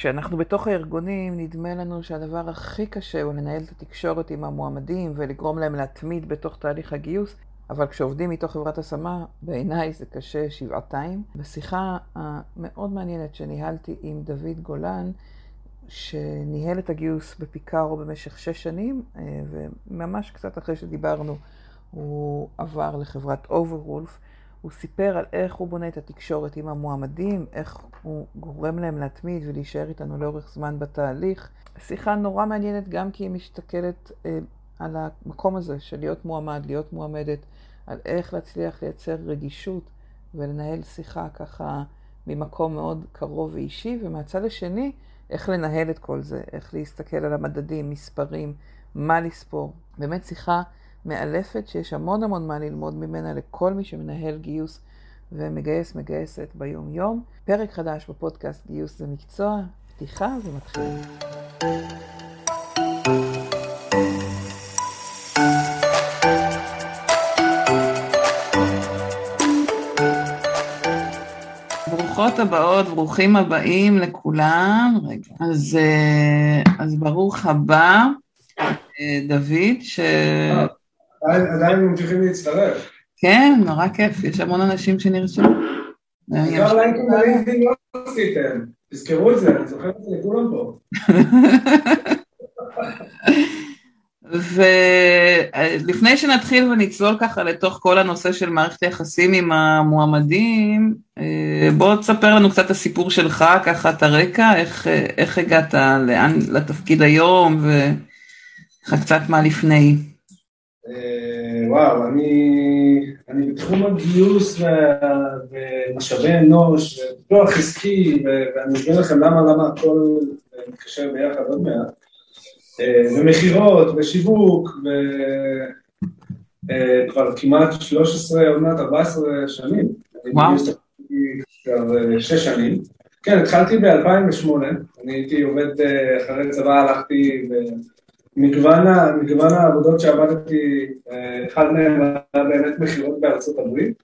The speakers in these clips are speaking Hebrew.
כשאנחנו בתוך הארגונים, נדמה לנו שהדבר הכי קשה הוא לנהל את התקשורת עם המועמדים ולגרום להם להתמיד בתוך תהליך הגיוס, אבל כשעובדים מתוך חברת השמה, בעיניי זה קשה שבעתיים. בשיחה המאוד מעניינת שניהלתי עם דוד גולן, שניהל את הגיוס בפיקארו במשך שש שנים, אה, וממש קצת אחרי שדיברנו, הוא עבר לחברת אוברוולף. הוא סיפר על איך הוא בונה את התקשורת עם המועמדים, איך הוא גורם להם להתמיד ולהישאר איתנו לאורך זמן בתהליך. שיחה נורא מעניינת גם כי היא משתכלת אה, על המקום הזה של להיות מועמד, להיות מועמדת, על איך להצליח לייצר רגישות ולנהל שיחה ככה ממקום מאוד קרוב ואישי, ומהצד השני, איך לנהל את כל זה, איך להסתכל על המדדים, מספרים, מה לספור. באמת שיחה מאלפת שיש המון המון מה ללמוד ממנה לכל מי שמנהל גיוס ומגייס מגייסת ביום-יום. פרק חדש בפודקאסט גיוס זה מקצוע, פתיחה ומתחילים. ברוכות הבאות, ברוכים הבאים לכולם. רגע, אז, אה, אז ברוך הבא, אה, דוד, ש... עדיין ממשיכים להצטרף. כן, נורא כיף, יש המון אנשים שנרשמו. כבר לייקים בלינקדאין לא עשיתם, תזכרו את זה, אני זוכר את זה לכולם פה. ולפני שנתחיל ונצלול ככה לתוך כל הנושא של מערכת היחסים עם המועמדים, אה, בוא תספר לנו קצת את הסיפור שלך, ככה את הרקע, איך, איך הגעת לאן, לתפקיד היום וככה קצת מה לפני. אה, וואו, אני, אני בתחום הגיוס ומשאבי אנוש ופיתוח עסקי, ואני אסביר לכם למה, למה הכל מתקשר ביחד עוד מעט. אה, ומכירות ושיווק, וכבר אה, כמעט 13, עוד מעט 14 שנים. וואו. כבר שש שנים. כן, התחלתי ב-2008, אני הייתי עובד אחרי צבא, הלכתי מגוון, מגוון העבודות שעבדתי, אה, אחד מהם היה באמת מכירות בארצות הברית,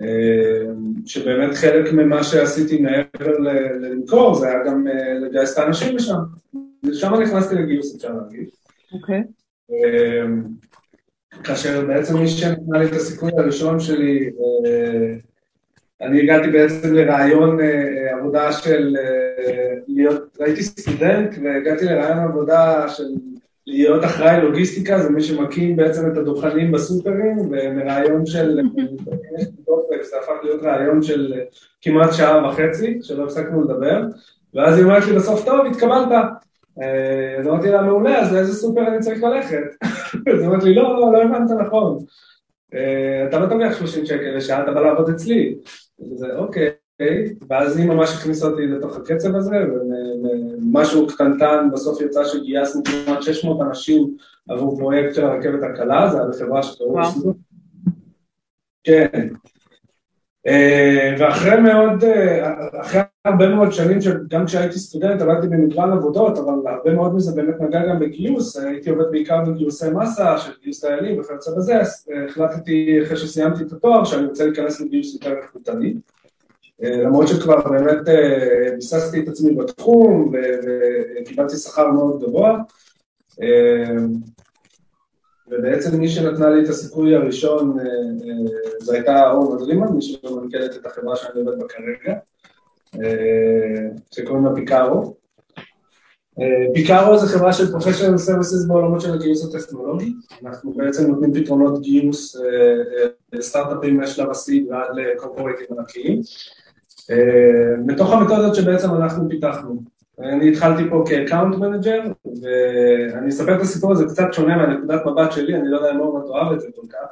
אה, שבאמת חלק ממה שעשיתי מעבר למכור זה היה גם אה, לגייס את האנשים לשם. ושם נכנסתי לגיוס, אפשר להגיד. אוקיי. כאשר בעצם מי שנתנה לי את הסיכוי הראשון שלי, אני הגעתי בעצם לרעיון עבודה של להיות, הייתי סטודנט והגעתי לרעיון עבודה של להיות אחראי לוגיסטיקה זה מי שמקים בעצם את הדוכנים בסופרים, ומרעיון של, זה הפך להיות רעיון של כמעט שעה וחצי, שלא הפסקנו לדבר, ואז היא אומרת לי בסוף, טוב, התקבלת. אז אמרתי לה, מעולה, אז לאיזה סופר אני צריך ללכת? אז אמרתי לי, לא, לא, לא הבנת נכון. אתה לא תרוויח 30 שקל לשעה, אתה בא לעבוד אצלי. וזה, אוקיי. אוקיי? ואז היא ממש הכניסה אותי לתוך הקצב הזה, ומשהו קטנטן, בסוף יצא שגייסנו כמעט 600 אנשים עבור פרויקט של הרכבת הקלה, זה היה בחברה שקראו לסידור. כן. אה, ואחרי מאוד, אה, אחרי הרבה מאוד שנים, גם כשהייתי סטודנט עבדתי במגוון עבודות, אבל הרבה מאוד מזה באמת נגע גם בגיוס, הייתי עובד בעיקר בגיוסי מסה, של גיוס חיילים וכיוצא בזה, אה, החלטתי אחרי שסיימתי את התואר שאני רוצה להיכנס לגיוס יותר איכותני. אה, למרות שכבר באמת אה, ביססתי את עצמי בתחום וקיבלתי שכר מאוד גבוה. אה, ובעצם מי שנתנה לי את הסיכוי הראשון זו הייתה אורנה דרימן, מי שמנכ"לת את החברה שאני עובד בה כרגע, שקוראים לה פיקארו. פיקארו זה חברה של professional services בעולמות של הגיוס הטכנולוגי, אנחנו בעצם נותנים פתרונות גיוס לסטארט-אפים מהשלב ה seed ועד לקורפורטים ענקיים. בתוך המתודות שבעצם אנחנו פיתחנו. אני התחלתי פה כ account manager, ואני אספר את הסיפור הזה קצת שונה מהנקודת מבט שלי, אני לא יודע אם אורנה תאהב את זה כל כך.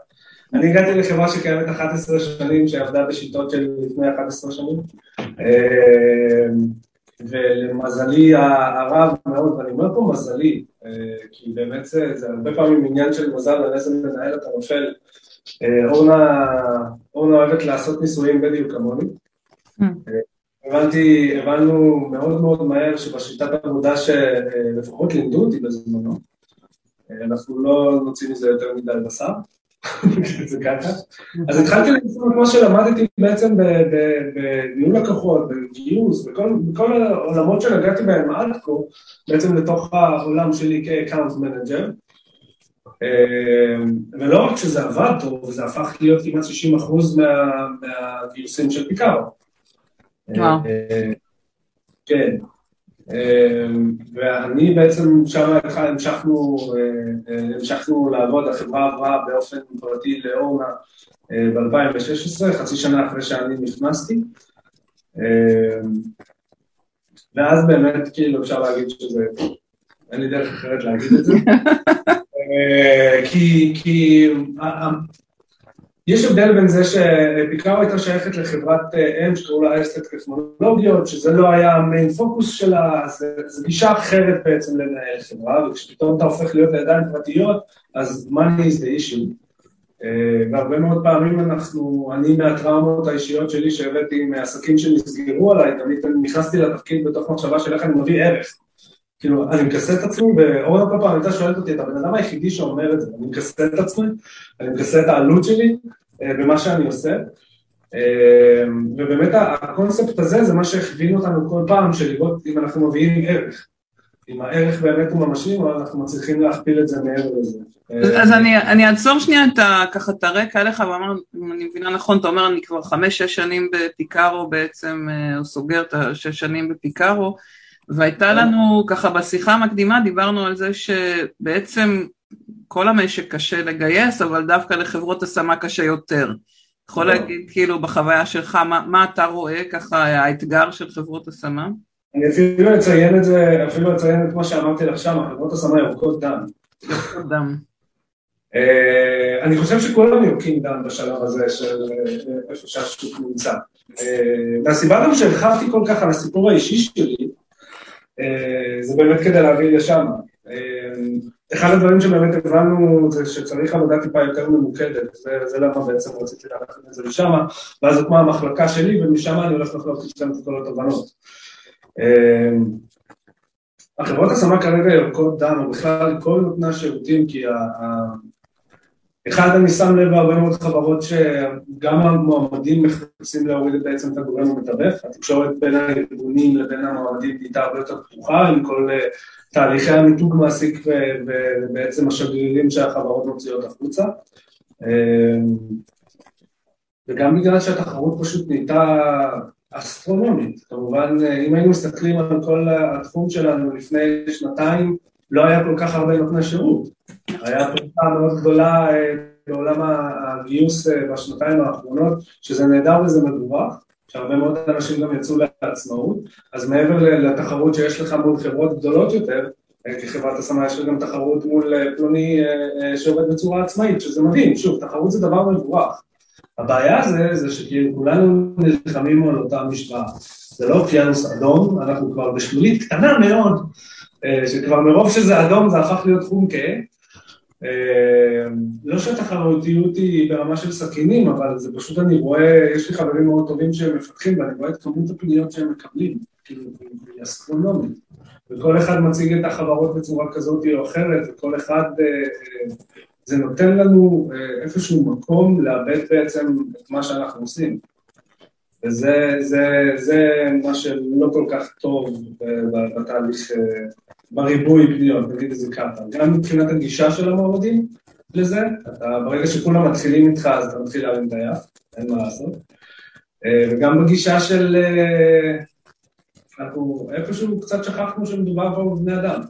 אני הגעתי לחברה שקיימת 11 שנים, שעבדה בשיטות של לפני 11 שנים, ולמזלי הרב מאוד, ואני אומר פה מזלי, כי באמת זה, זה הרבה פעמים עניין של מזל על איזה מנהל אתה נופל. אורנה, אורנה אוהבת לעשות ניסויים בדיוק כמוני. הבנתי, הבנו מאוד מאוד מהר שבשיטת העבודה שלפחות לימדו אותי בזמנו, אנחנו לא נוציא מזה יותר מדי בשר. זה ככה. אז התחלתי את מה שלמדתי בעצם בניהול לקוחות, בגיוס, בכל העולמות שהגעתי בהם עד כה, בעצם לתוך העולם שלי כ account manager. ולא רק שזה עבד טוב, זה הפך להיות כמעט 60% מהגיוסים של פיקארו. וואו. כן. ואני בעצם שם המשכנו, המשכנו לעבוד, החברה עברה באופן פרטי לאורנה ב-2016, חצי שנה אחרי שאני נכנסתי. ואז באמת, כאילו, אפשר להגיד שזה, אין לי דרך אחרת להגיד את זה. כי, כי יש הבדל בין זה שפיקאו הייתה שייכת לחברת אם שקראו לה אסטק טכנולוגיות, שזה לא היה המיין פוקוס שלה, זו גישה אחרת בעצם לנהל חברה, וכשפתאום אתה הופך להיות לידיים פרטיות, אז money is the issue. והרבה מאוד פעמים אנחנו, אני מהטראומות האישיות שלי שהבאתי מעסקים שנסגרו עליי, תמיד נכנסתי לתפקיד בתוך מחשבה של איך אני מביא ערך. כאילו, אני מכסה את עצמי, ואורנה כל פעם הייתה שואלת אותי, אתה הבן אדם היחידי שאומר את זה, אני מכסה את עצמי, אני מכסה את העלות שלי במה שאני עושה, ובאמת הקונספט הזה זה מה שהכווין אותנו כל פעם, של לראות אם אנחנו מביאים ערך, אם הערך באמת הוא ממשי, או אנחנו מצליחים להכפיל את זה מעבר לזה. אז אני אעצור שנייה ככה את הרקע עליך, ואמר, אם אני מבינה נכון, אתה אומר, אני כבר חמש-שש שנים בפיקארו בעצם, או סוגר את השש שנים בפיקארו, והייתה לנו, ככה בשיחה המקדימה דיברנו על זה שבעצם כל המשק קשה לגייס, אבל דווקא לחברות השמה קשה יותר. יכול להגיד כאילו בחוויה שלך, מה, מה אתה רואה ככה האתגר של חברות השמה? אני אפילו אציין את זה, אפילו אציין את מה שאמרתי לך שם, חברות השמה ירוקות דם. ירוקות דם. אני חושב שכולם יורקים דם בשלב הזה של איפה שהשוק נמצא. והסיבה גם שהרחבתי כל כך על הסיפור האישי שלי, זה באמת כדי להביא לשם. אחד הדברים שבאמת הבנו זה שצריך עבודה טיפה יותר ממוקדת, זה למה בעצם רציתי לקחת את זה לשם, ואז הוקמה המחלקה שלי, ומשם אני הולך לחלוק איתכם את כל התובנות. החברות השמה כרגע ירקות דם, או בכלל כל נותני השירותים, כי אחד, אני שם לב בהרבה מאוד חברות שגם המועמדים מחפשים להוריד בעצם את הגורם המתווך, התקשורת בין הארגונים לבין המועמדים נהייתה הרבה יותר פתוחה, עם כל תהליכי המיתוג מעסיק ובעצם השגרירים שהחברות מוציאות החוצה. וגם בגלל שהתחרות פשוט נהייתה אסטרונומית, כמובן אם היינו מסתכלים על כל התחום שלנו לפני שנתיים, לא היה כל כך הרבה נותני שירות. היה פריחה מאוד גדולה בעולם הגיוס בשנתיים האחרונות, שזה נהדר וזה מבורך, שהרבה מאוד אנשים גם יצאו לעצמאות, אז מעבר לתחרות שיש לך מול חברות גדולות יותר, כחברת השמה יש גם תחרות מול פלוני שעובד בצורה עצמאית, שזה מדהים, שוב, תחרות זה דבר מבורך. הבעיה זה, זה שכאילו כולנו נלחמים על אותה משוואה. זה לא אוקיינוס אדום, אנחנו כבר בשלולית קטנה מאוד, שכבר מרוב שזה אדום זה הפך להיות חום כהה. לא שהתחרותיות היא ברמה של סכינים, אבל זה פשוט אני רואה, יש לי חברים מאוד טובים שהם מפתחים, ואני רואה את כמות הפניות שהם מקבלים, כאילו, היא אסטרונומית. וכל אחד מציג את החברות בצורה כזאת או אחרת, וכל אחד, זה נותן לנו איזשהו מקום לאבד בעצם את מה שאנחנו עושים. וזה זה, זה מה שלא כל כך טוב בתהליך, בריבוי פניות, נגיד את זה ככה. גם מבחינת הגישה של המועמדים לזה, אתה, ברגע שכולם מתחילים איתך, אז אתה מתחיל להרים את היד, אין מה לעשות. וגם בגישה של, אנחנו איפשהו קצת שכחנו שמדובר פה בבני אדם.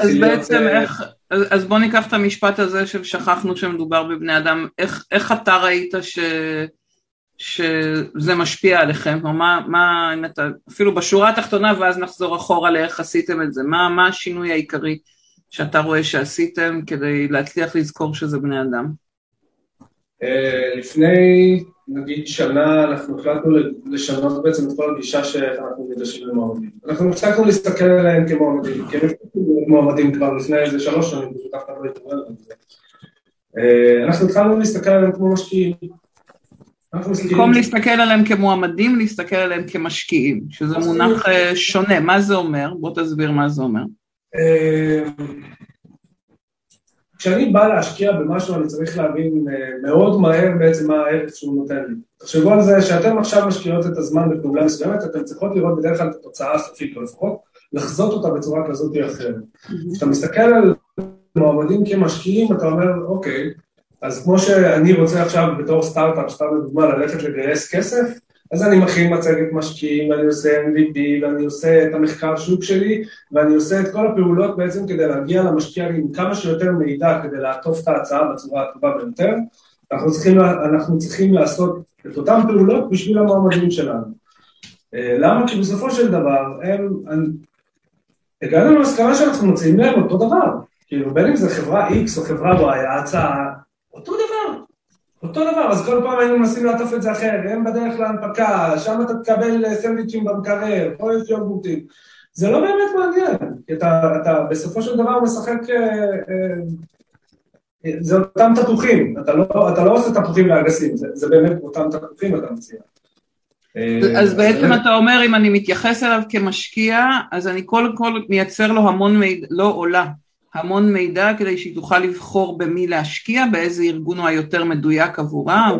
אז בעצם איך, אז בוא ניקח את המשפט הזה של שכחנו שמדובר בבני אדם, איך, איך אתה ראית ש... שזה משפיע עליכם, או מה, מה, אם אתה, אפילו בשורה התחתונה ואז נחזור אחורה לאיך עשיתם את זה, מה, מה השינוי העיקרי שאתה רואה שעשיתם כדי להצליח לזכור שזה בני אדם? לפני נגיד שנה אנחנו החלטנו לשנות בעצם את כל הגישה שאנחנו ניגשים למועמדים. אנחנו הפסקנו להסתכל עליהם כמועמדים, כי הם הפסקנו מועמדים כבר לפני איזה שלוש שנים, פשוט אף אחד לא התעורר על זה. אנחנו התחלנו להסתכל עליהם כמו משקיעים. במקום להסתכל עליהם כמועמדים, להסתכל עליהם כמשקיעים, שזה מונח שונה, מה זה אומר? בוא תסביר מה זה אומר. כשאני בא להשקיע במשהו אני צריך להבין אה, מאוד מהר בעצם מה הערך שהוא נותן לי. תחשבו על זה שאתם עכשיו משקיעות את הזמן בפעולה מסוימת, אתם צריכות לראות בדרך כלל את התוצאה הסופית, או לפחות לחזות אותה בצורה כזאת או אחרת. כשאתה מסתכל על מועמדים כמשקיעים, אתה אומר, אוקיי, אז כמו שאני רוצה עכשיו בתור סטארט-אפ, סתם לדוגמה, ללכת לגייס כסף, אז אני מכין מצגת משקיעים, ואני עושה MVP, ואני עושה את המחקר שוק שלי, ואני עושה את כל הפעולות בעצם כדי להגיע למשקיע עם כמה שיותר מידע כדי לעטוף את ההצעה בצורה הטובה ביותר. אנחנו צריכים, אנחנו צריכים לעשות את אותן פעולות בשביל המועמדים שלנו. אה, למה? כי בסופו של דבר, הם, הגענו למסקנה שאנחנו מציעים להם אותו דבר. כאילו, בין אם זה חברה X או חברה Y, ההצעה. אותו דבר, אז כל פעם היינו מנסים לעטוף את זה אחר, הם בדרך להנפקה, שם אתה תקבל סנדוויצ'ים במקרר, פה יש יוגורטים. זה לא באמת מעניין, כי אתה, אתה בסופו של דבר משחק, אה, אה, זה אותם תפוחים, אתה לא, אתה לא עושה תפוחים לאגסים, זה, זה באמת אותם תפוחים אתה מציע. אה, אז בעצם אתה אומר, אם אני מתייחס אליו כמשקיע, אז אני קודם כל מייצר לו המון מידע, לא עולה, המון מידע כדי שהיא תוכל לבחור במי להשקיע, באיזה ארגון הוא היותר מדויק עבורה.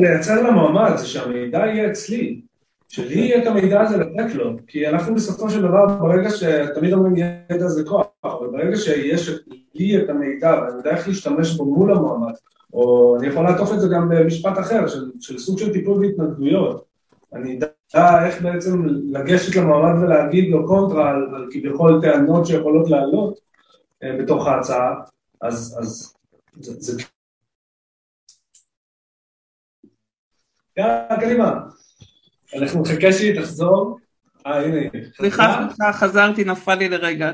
לייצר למועמד זה שהמידע יהיה אצלי, שלי יהיה את המידע הזה לתת לו, כי אנחנו בסופו של דבר, ברגע שתמיד אומרים ידע זה כוח, אבל ברגע שיש לי את המידע ואני יודע איך להשתמש בו מול המועמד, או אני יכול לעטוף את זה גם במשפט אחר, של, של סוג של טיפול בהתנגדויות. אני אדע איך בעצם לגשת למועמד ולהגיד לו קונטרה על, על כביכול טענות שיכולות לעלות אה, בתוך ההצעה, אז, אז זה, זה... יאללה, קדימה. אנחנו נחכה שהיא תחזור. אה, הנה היא. סליחה, סליחה, חזרתי, נפל לי לרגע.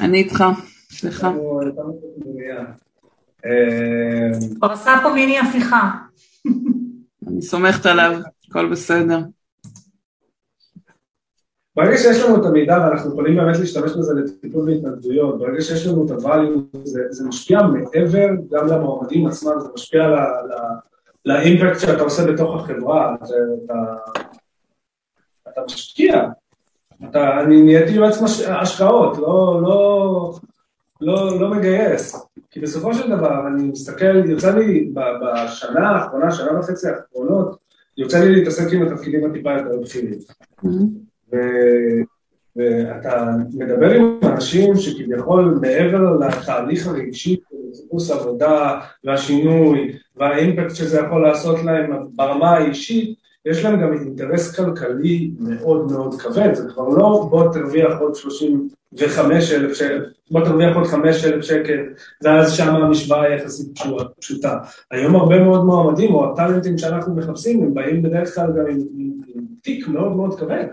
אני איתך, סליחה. הוא עשה פה מיני הפיכה. אני סומכת עליו, הכל בסדר. ברגע שיש לנו את המידע ואנחנו יכולים באמת להשתמש בזה לטיפול בהתנגדויות, ברגע שיש לנו את ה-value, זה, זה משפיע מעבר גם למועמדים עצמם, זה משפיע לאימפקט שאתה עושה בתוך החברה, זה, אתה, משקיע, אתה, אני נהייתי יועץ השקעות, לא, לא, לא, לא מגייס, כי בסופו של דבר אני מסתכל, יוצא לי בשנה האחרונה, שנה וחצי האחרונות, יוצא לי להתעסק עם התפקידים הטיפה יותר בכירים. Mm-hmm. ואתה מדבר עם אנשים שכביכול מעבר לתהליך הרגשי של חיפוש עבודה והשינוי והאימפקט שזה יכול לעשות להם ברמה האישית, יש להם גם אינטרס כלכלי מאוד מאוד כבד, זה כבר לא בוא תרוויח עוד 35 אלף שקל, בוא תרוויח עוד 5 אלף שקל, ואז שם המשוואה יחסית פשוטה. היום הרבה מאוד מועמדים, או הטאלנטים שאנחנו מחפשים, הם באים בדרך כלל גם עם, עם, עם תיק מאוד מאוד כבד.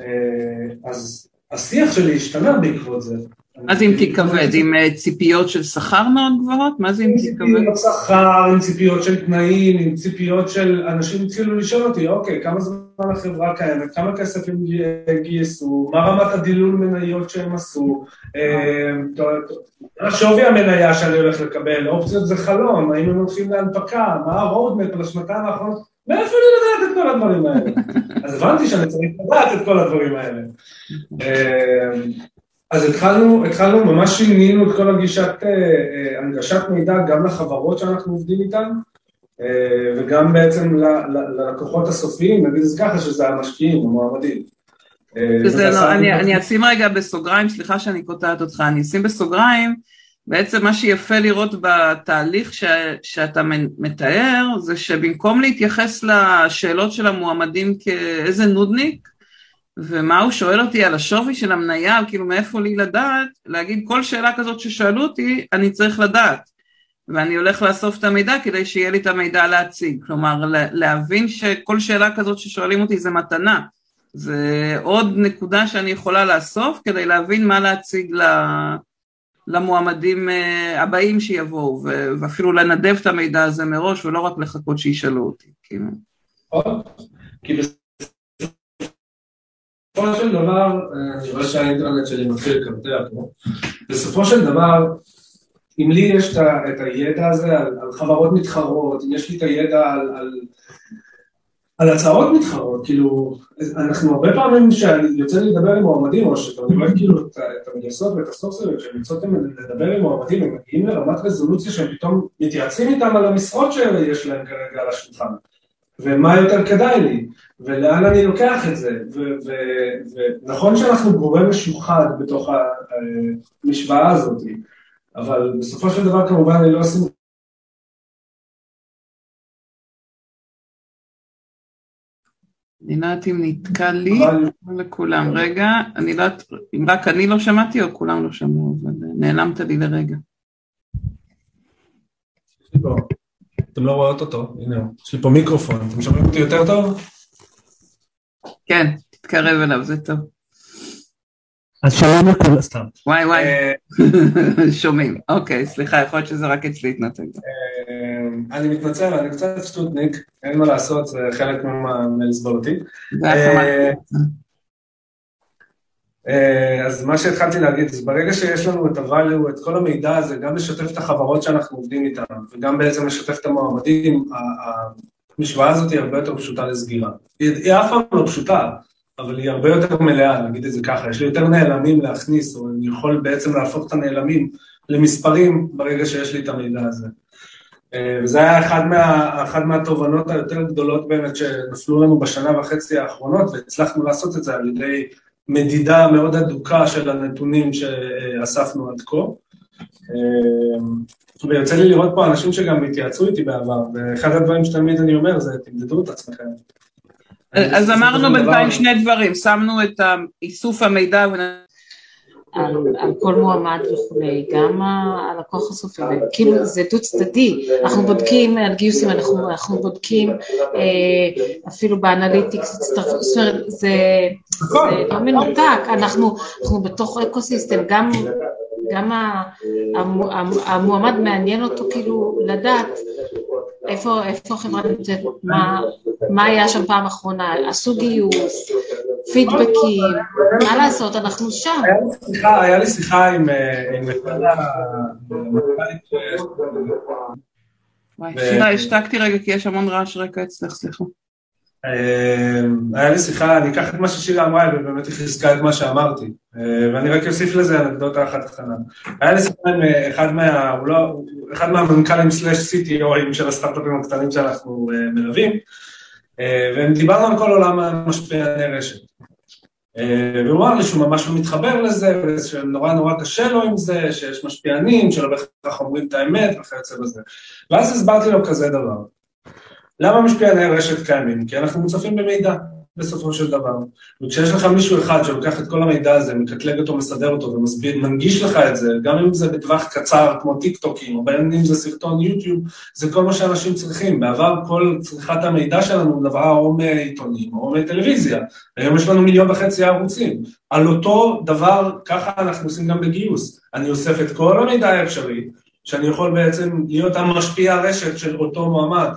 אה, אז השיח שלי השתנה בעקבות זה. מה זה עם תיק כבד? עם אה, ציפיות של שכר מאוד גבוהות? מה זה עם תיק כבד? עם ציפיות שכר, עם ציפיות של תנאים, עם ציפיות של... אנשים התחילו לשאול אותי, אוקיי, כמה זמן החברה קיימת, כמה כסף הם גייסו, מה רמת הדילול מניות שהם עשו, מה אה, שווי המניה שאני הולך לקבל, אופציות זה חלום, האם הם הולכים להנפקה, מה ה roadmap לשנתיים האחרונות, מאיפה אני לדעת את כל הדברים האלה? אז הבנתי שאני צריך לדעת את כל הדברים האלה. אז התחלנו, התחלנו, ממש שינינו את כל הגישת, אה, אה, הנגשת מידע גם לחברות שאנחנו עובדים איתן, אה, וגם בעצם ללקוחות הסופיים, נגיד זה ככה, שזה המשקיעים, המועמדים. שזה לא, אני, אני אשים רגע בסוגריים, סליחה שאני קוטעת אותך, אני אשים בסוגריים, בעצם מה שיפה לראות בתהליך ש, שאתה מתאר, זה שבמקום להתייחס לשאלות של המועמדים כאיזה נודניק, ומה הוא שואל אותי על השווי של המניה, כאילו מאיפה לי לדעת, להגיד כל שאלה כזאת ששאלו אותי, אני צריך לדעת. ואני הולך לאסוף את המידע כדי שיהיה לי את המידע להציג. כלומר, להבין שכל שאלה כזאת ששואלים אותי זה מתנה. זה עוד נקודה שאני יכולה לאסוף כדי להבין מה להציג למועמדים אה, הבאים שיבואו, ואפילו לנדב את המידע הזה מראש, ולא רק לחכות שישאלו אותי. כאילו. כי בסופו של דבר, אה, אני רואה שהאינטרנט שלי מתחיל לקרטע פה, בסופו של דבר, אם לי יש את הידע הזה על, על חברות מתחרות, אם יש לי את הידע על, על על הצעות מתחרות, כאילו, אנחנו הרבה פעמים שיוצא לי לדבר עם מועמדים, או שאתה רואה כאילו את המגייסות ואת הסטופסרים, כשהם לדבר עם מועמדים, הם מגיעים לרמת רזולוציה שהם פתאום מתייעצים איתם על המשרות שיש להם כרגע על השולחן, ומה יותר כדאי לי, ולאן אני לוקח את זה, ונכון שאנחנו גורם משוחד בתוך המשוואה הזאת, אבל בסופו של דבר כמובן אני לא אשים אני לא יודעת אם נתקע לי או לכולם. רגע, אני לא יודעת אם רק אני לא שמעתי או כולם לא שמעו, אבל נעלמת לי לרגע. אתם לא רואות אותו, הנה. יש לי פה מיקרופון, אתם שומעים אותי יותר טוב? כן, תתקרב אליו, זה טוב. אז שלום לכולם, סתם. וואי וואי, אה, שומעים. אוקיי, סליחה, יכול להיות שזה רק אצלי התנתק. אה, אני מתנצל, אני קצת שטוטניק, אין מה לעשות, זה חלק מלסבול אותי. אה, אז מה שהתחלתי להגיד, זה ברגע שיש לנו את ה-value, את כל המידע הזה, גם לשתף את החברות שאנחנו עובדים איתן, וגם בעצם לשתף את המועמדים, המשוואה הזאת היא הרבה יותר פשוטה לסגירה. היא אף פעם לא פשוטה, אבל היא הרבה יותר מלאה, נגיד את זה ככה, יש לי יותר נעלמים להכניס, או אני יכול בעצם להפוך את הנעלמים למספרים ברגע שיש לי את המידע הזה. אה, וזה היה אחד, מה, מהתובנות היותר גדולות באמת שנפלו לנו בשנה וחצי האחרונות, והצלחנו לעשות את זה על ידי מדידה מאוד אדוקה של הנתונים שאספנו עד כה. ויוצא לי לראות פה אנשים שגם התייעצו איתי בעבר, ואחד הדברים שתמיד אני אומר זה תמדדו את עצמכם. אז אמרנו בינתיים שני דברים, שמנו את איסוף המידע על, על כל מועמד וכולי, גם הלקוח הסופי, כאילו זה דו צדדי, אנחנו בודקים על גיוסים, אנחנו, אנחנו בודקים אה, אפילו באנליטיקס, זאת אומרת, זה, זה לא מנותק, אנחנו, אנחנו בתוך אקוסיסטם, גם, גם המועמד מעניין אותו כאילו לדעת איפה, איפה החברה נמצאת, מה, מה היה שם פעם אחרונה, עשו גיוס, פידבקים, מה לעשות, אנחנו שם. היה לי שיחה עם אחד המנכ"לית וואי, שירה, השתקתי רגע כי יש המון רעש רקע אצלך, סליחה. אמ, היה לי שיחה, אני אקח את מה ששירה אמרה, ובאמת היא חיזקה את מה שאמרתי, אה, ואני רק אוסיף לזה אנקדוטה אחת קטנה. היה לי שיחה עם אה, אחד מה... לא... אחד מהמנכ"לים סלאש CTOים של הסטארט-אפים הקטנים שאנחנו אה, מלווים, ודיברנו על כל עולם המשפיעני רשת. והוא אמר לי שהוא ממש לא מתחבר לזה, ושנורא נורא קשה לו עם זה, שיש משפיענים, שלא בהכרח אומרים את האמת וכיוצא בזה. ואז הסברתי לו כזה דבר. למה משפיעני רשת קיימים? כי אנחנו מוצפים במידע בסופו של דבר. וכשיש לך מישהו אחד שלוקח את כל המידע הזה, מקטלג אותו, מסדר אותו ומנגיש לך את זה, גם אם זה בטווח קצר כמו טיק טוקים, או בין אם זה סרטון יוטיוב, זה כל מה שאנשים צריכים. בעבר כל צריכת המידע שלנו נבעה או מעיתונים או מטלוויזיה. היום יש לנו מיליון וחצי ערוצים. על אותו דבר, ככה אנחנו עושים גם בגיוס. אני אוסף את כל המידע האפשרי, שאני יכול בעצם להיות המשפיע רשת של אותו מועמד.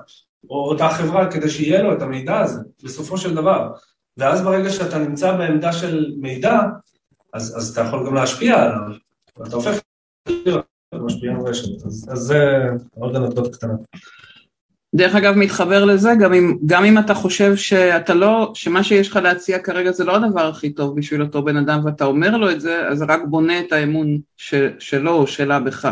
או אותה חברה כדי שיהיה לו את המידע הזה, בסופו של דבר. ואז ברגע שאתה נמצא בעמדה של מידע, אז, אז אתה יכול גם להשפיע עליו, ואתה הופך משפיע על רשת. אז, אז זה עוד אנקדוטה קטנה. דרך אגב, מתחבר לזה, גם אם, גם אם אתה חושב שאתה לא, שמה שיש לך להציע כרגע זה לא הדבר הכי טוב בשביל אותו בן אדם ואתה אומר לו את זה, אז זה רק בונה את האמון של, שלו או שלה בך.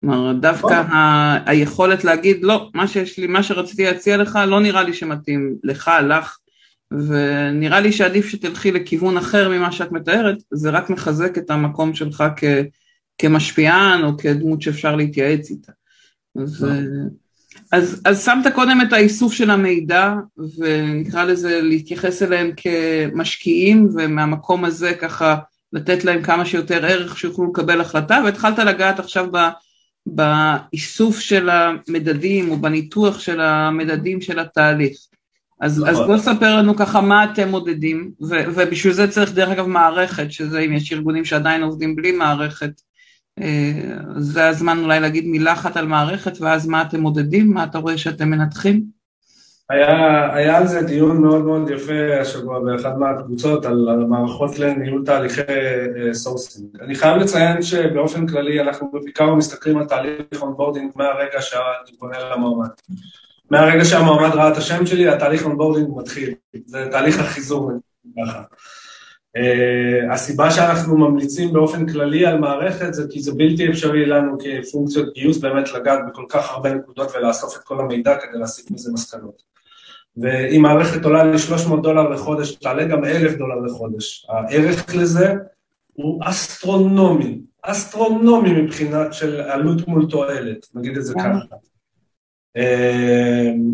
כלומר, דווקא ה- היכולת להגיד, לא, מה שיש לי, מה שרציתי להציע לך, לא נראה לי שמתאים לך, לך, ונראה לי שעדיף שתלכי לכיוון אחר ממה שאת מתארת, זה רק מחזק את המקום שלך כ, כמשפיען או כדמות שאפשר להתייעץ איתה. אז, אז, אז שמת קודם את האיסוף של המידע, ונקרא לזה להתייחס אליהם כמשקיעים, ומהמקום הזה ככה לתת להם כמה שיותר ערך שיוכלו לקבל החלטה, והתחלת לגעת עכשיו ב... באיסוף של המדדים או בניתוח של המדדים של התהליך. אז, אז נכון. בוא ספר לנו ככה מה אתם מודדים, ו, ובשביל זה צריך דרך אגב מערכת, שזה אם יש ארגונים שעדיין עובדים בלי מערכת, אה, זה הזמן אולי להגיד מילה אחת על מערכת, ואז מה אתם מודדים, מה אתה רואה שאתם מנתחים? היה, היה על זה דיון מאוד מאוד יפה השבוע באחת מהקבוצות על, על מערכות לניהול תהליכי sourcing. אה, אני חייב לציין שבאופן כללי אנחנו בעיקר מסתכלים על תהליך onboarding מהרגע שאני פונה למועמד. מהרגע שהמועמד ראה את השם שלי, התהליך onboarding מתחיל, זה תהליך החיזור. אה, הסיבה שאנחנו ממליצים באופן כללי על מערכת זה כי זה בלתי אפשרי לנו כפונקציות גיוס באמת לגעת בכל כך הרבה נקודות ולאסוף את כל המידע כדי להסיק מזה מסקנות. ואם מערכת עולה לי 300 דולר לחודש, תעלה גם 1,000 דולר לחודש. הערך לזה הוא אסטרונומי, אסטרונומי מבחינת של עלות מול תועלת, נגיד את זה. ככה. אמ,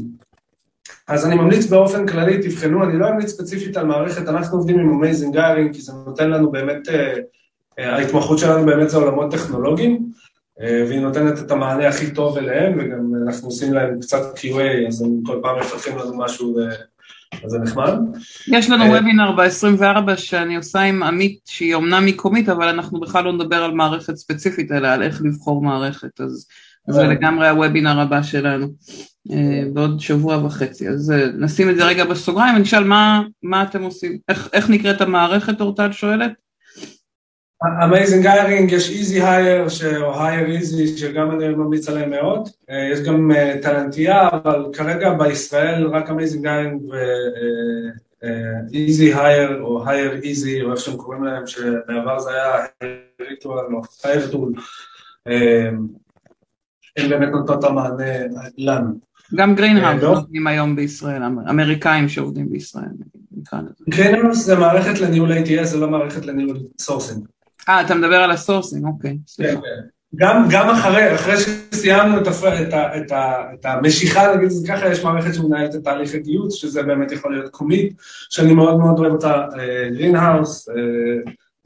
אז אני ממליץ באופן כללי, תבחנו, אני לא אמליץ ספציפית על מערכת, אנחנו עובדים עם Amazing Hiring, כי זה נותן לנו באמת, אה, אה, ההתמחות שלנו באמת זה עולמות טכנולוגיים, והיא נותנת את המענה הכי טוב אליהם, וגם אנחנו עושים להם קצת QA, אז הם כל פעם מפתחים לנו משהו, אה, אז זה נחמד. יש לנו אה, וובינר ב-24 שאני עושה עם עמית שהיא אומנם מ Comeet, אבל אנחנו בכלל לא נדבר על מערכת ספציפית, אלא על איך לבחור מערכת, אז זה אה. לגמרי הוובינר הבא שלנו, אה, בעוד שבוע וחצי. אז אה, נשים את זה רגע בסוגריים ונשאל מה, מה אתם עושים, איך, איך נקראת המערכת, אורטל שואלת? Amazing Hiring, יש Easy Hire, או Hire Easy, שגם אני ממליץ עליהם מאוד. אה, יש גם אה, טלנטייה, אבל כרגע בישראל רק Amazing Hiring ו Easy Hire, או Hire Easy, או איך שהם קוראים להם, שבעבר זה היה Hiretual, או Hiretual. הם באמת נותנות את המענה לנו. גם Greenhouse לא. נותנים היום בישראל, אמ- אמריקאים שעובדים בישראל, נקרא לזה. Greenhouse זה מערכת לניהול ATS, זה לא מערכת לניהול sourcing. אה, אתה מדבר על ה sourcing, אוקיי, סליחה. גם, גם אחרי, אחרי שסיימנו את, הפ, את, ה, את, ה, את המשיכה, נגיד את זה ככה, יש מערכת שמנהלת את תהליך הגיוס, שזה באמת יכול להיות Comeet, שאני מאוד מאוד אוהב אותה, Greenhouse,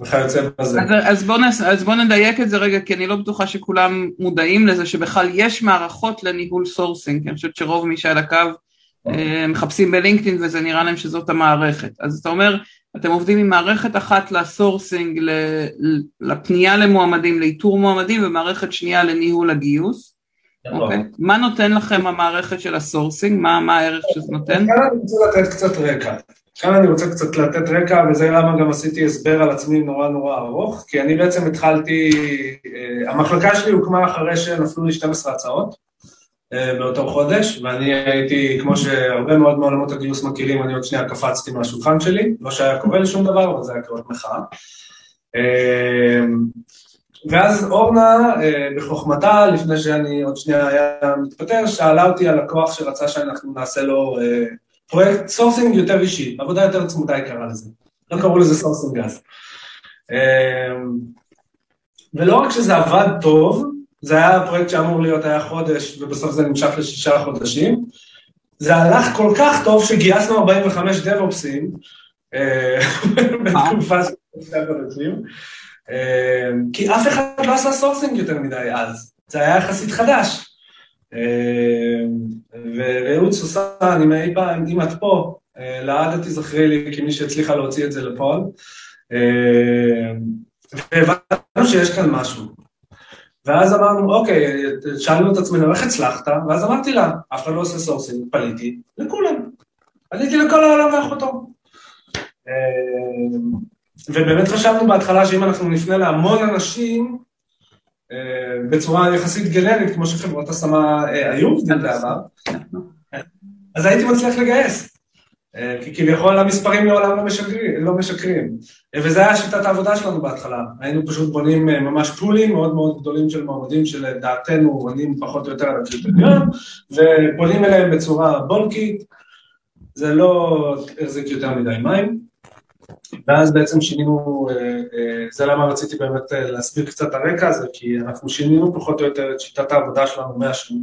וכיוצא בזה. אז, אז, בוא נס, אז בוא נדייק את זה רגע, כי אני לא בטוחה שכולם מודעים לזה שבכלל יש מערכות לניהול sourcing, כי אני חושבת שרוב מי שעל הקו אה, מחפשים ב LinkedIn וזה נראה להם שזאת המערכת. אז אתה אומר, אתם עובדים עם מערכת אחת ל sourcing, ל- ל- לפנייה למועמדים, לאיתור מועמדים, ומערכת שנייה לניהול הגיוס. נכון. אוקיי? מה נותן לכם המערכת של ה sourcing? מה, מה הערך שזה נותן? כאן אני רוצה לתת קצת רקע. כאן אני רוצה קצת לתת רקע, וזה למה גם עשיתי הסבר על עצמי נורא נורא ארוך, כי אני בעצם התחלתי, אה, המחלקה שלי הוקמה אחרי שנפלו לי 12 הצעות באותו חודש, ואני הייתי, כמו שהרבה מאוד מעולמות הגיוס מכירים, אני עוד שנייה קפצתי מהשולחן שלי, לא שהיה קורה לי שום דבר, אבל זה היה קורה מחאה. אה, ואז אורנה, אה, בחוכמתה, לפני שאני עוד שנייה היה מתפטר, שאלה אותי על לקוח שרצה שאנחנו נעשה לו אה, פרויקט sourcing יותר אישי, עבודה יותר צמודה היא קראה לזה, לא קראו לזה sourcing. אה, ולא רק שזה עבד טוב, זה היה פרויקט שאמור להיות היה חודש, ובסוף זה נמשך לשישה חודשים, זה הלך כל כך טוב שגייסנו 45 DevOps ים, אה, בתקופה של שישה חודשים. אה, כי אף אחד לא עשה sourcing יותר מדי אז, זה היה יחסית חדש. אה, ורעות סוסן, אם אי פעם, אם את פה, אה, לעד תזכרי לי כמי שהצליחה להוציא את זה לפועל. אה, והבנו שיש כאן משהו. ואז אמרנו, אוקיי, שאלנו את עצמנו, איך הצלחת? ואז אמרתי לה, אף אחד לא עושה sourcing, פניתי לכולם. פניתי לכל העולם ואחותו. ובאמת חשבנו בהתחלה שאם אנחנו נפנה להמון אנשים, אה, בצורה יחסית גנרית, כמו שחברות השמה אה, היו עובדים בעבר, אז הייתי מצליח לגייס. אה, כי כביכול המספרים לעולם לא משקרים, לא משקרים. וזה היה שיטת העבודה שלנו בהתחלה. היינו פשוט בונים ממש פולים מאוד מאוד גדולים של מועמדים שלדעתנו עונים פחות או יותר על הקריטריון, ופונים אליהם בצורה בולקית, זה לא החזיק יותר מדי מים. ואז בעצם שינינו, זה למה רציתי באמת להסביר קצת הרקע הזה, כי אנחנו שינינו פחות או יותר את שיטת העבודה שלנו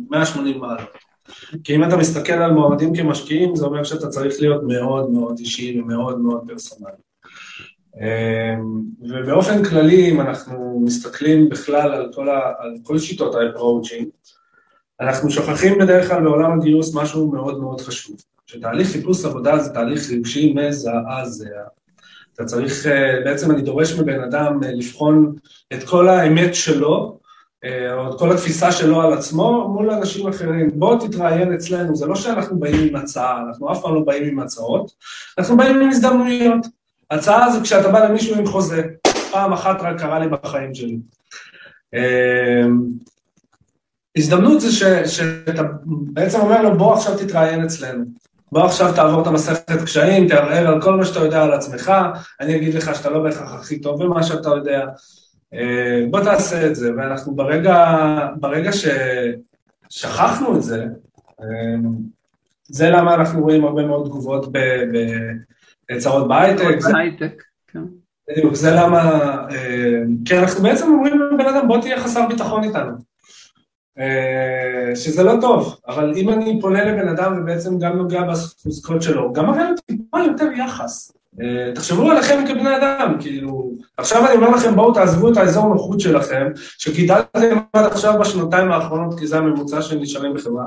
180 מעלות. כי אם אתה מסתכל על מועמדים כמשקיעים, זה אומר שאתה צריך להיות מאוד מאוד אישי ומאוד מאוד פרסונלי. ובאופן כללי, אם אנחנו מסתכלים בכלל על כל, ה, על כל שיטות ה-approaching, אנחנו שוכחים בדרך כלל בעולם הגיוס משהו מאוד מאוד חשוב. שתהליך חיפוש עבודה זה תהליך רגשי מזעזע. אתה צריך, בעצם אני דורש מבן אדם לבחון את כל האמת שלו, או את כל התפיסה שלו על עצמו מול אנשים אחרים. בוא תתראיין אצלנו, זה לא שאנחנו באים עם הצעה, אנחנו אף פעם לא באים עם הצעות, אנחנו באים עם הזדמנויות. הצעה זה כשאתה בא למישהו עם חוזה, פעם אחת רק קרה לי בחיים שלי. הזדמנות זה ש, שאתה בעצם אומר לו, בוא עכשיו תתראיין אצלנו. בוא עכשיו תעבור את המסכת קשיים, תערער על כל מה שאתה יודע על עצמך, אני אגיד לך שאתה לא בהכרח הכי טוב במה שאתה יודע. אה, בוא תעשה את זה, ואנחנו ברגע, ברגע ששכחנו את זה, אה, זה למה אנחנו רואים הרבה מאוד תגובות בצרות בהייטק. בהייטק, כן. בדיוק, זה למה, אה, כי אנחנו בעצם אומרים לבן אדם, בוא תהיה חסר ביטחון איתנו. שזה לא טוב, אבל אם אני פונה לבן אדם ובעצם גם נוגע בחוזקות שלו, גם מראה לו טיפה יותר יחס. אה, תחשבו עליכם כבני אדם, כאילו, עכשיו אני אומר לכם, בואו תעזבו את האזור נוחות שלכם, שגידלתם עד עכשיו בשנתיים האחרונות, כי זה הממוצע של נשארים בחברה,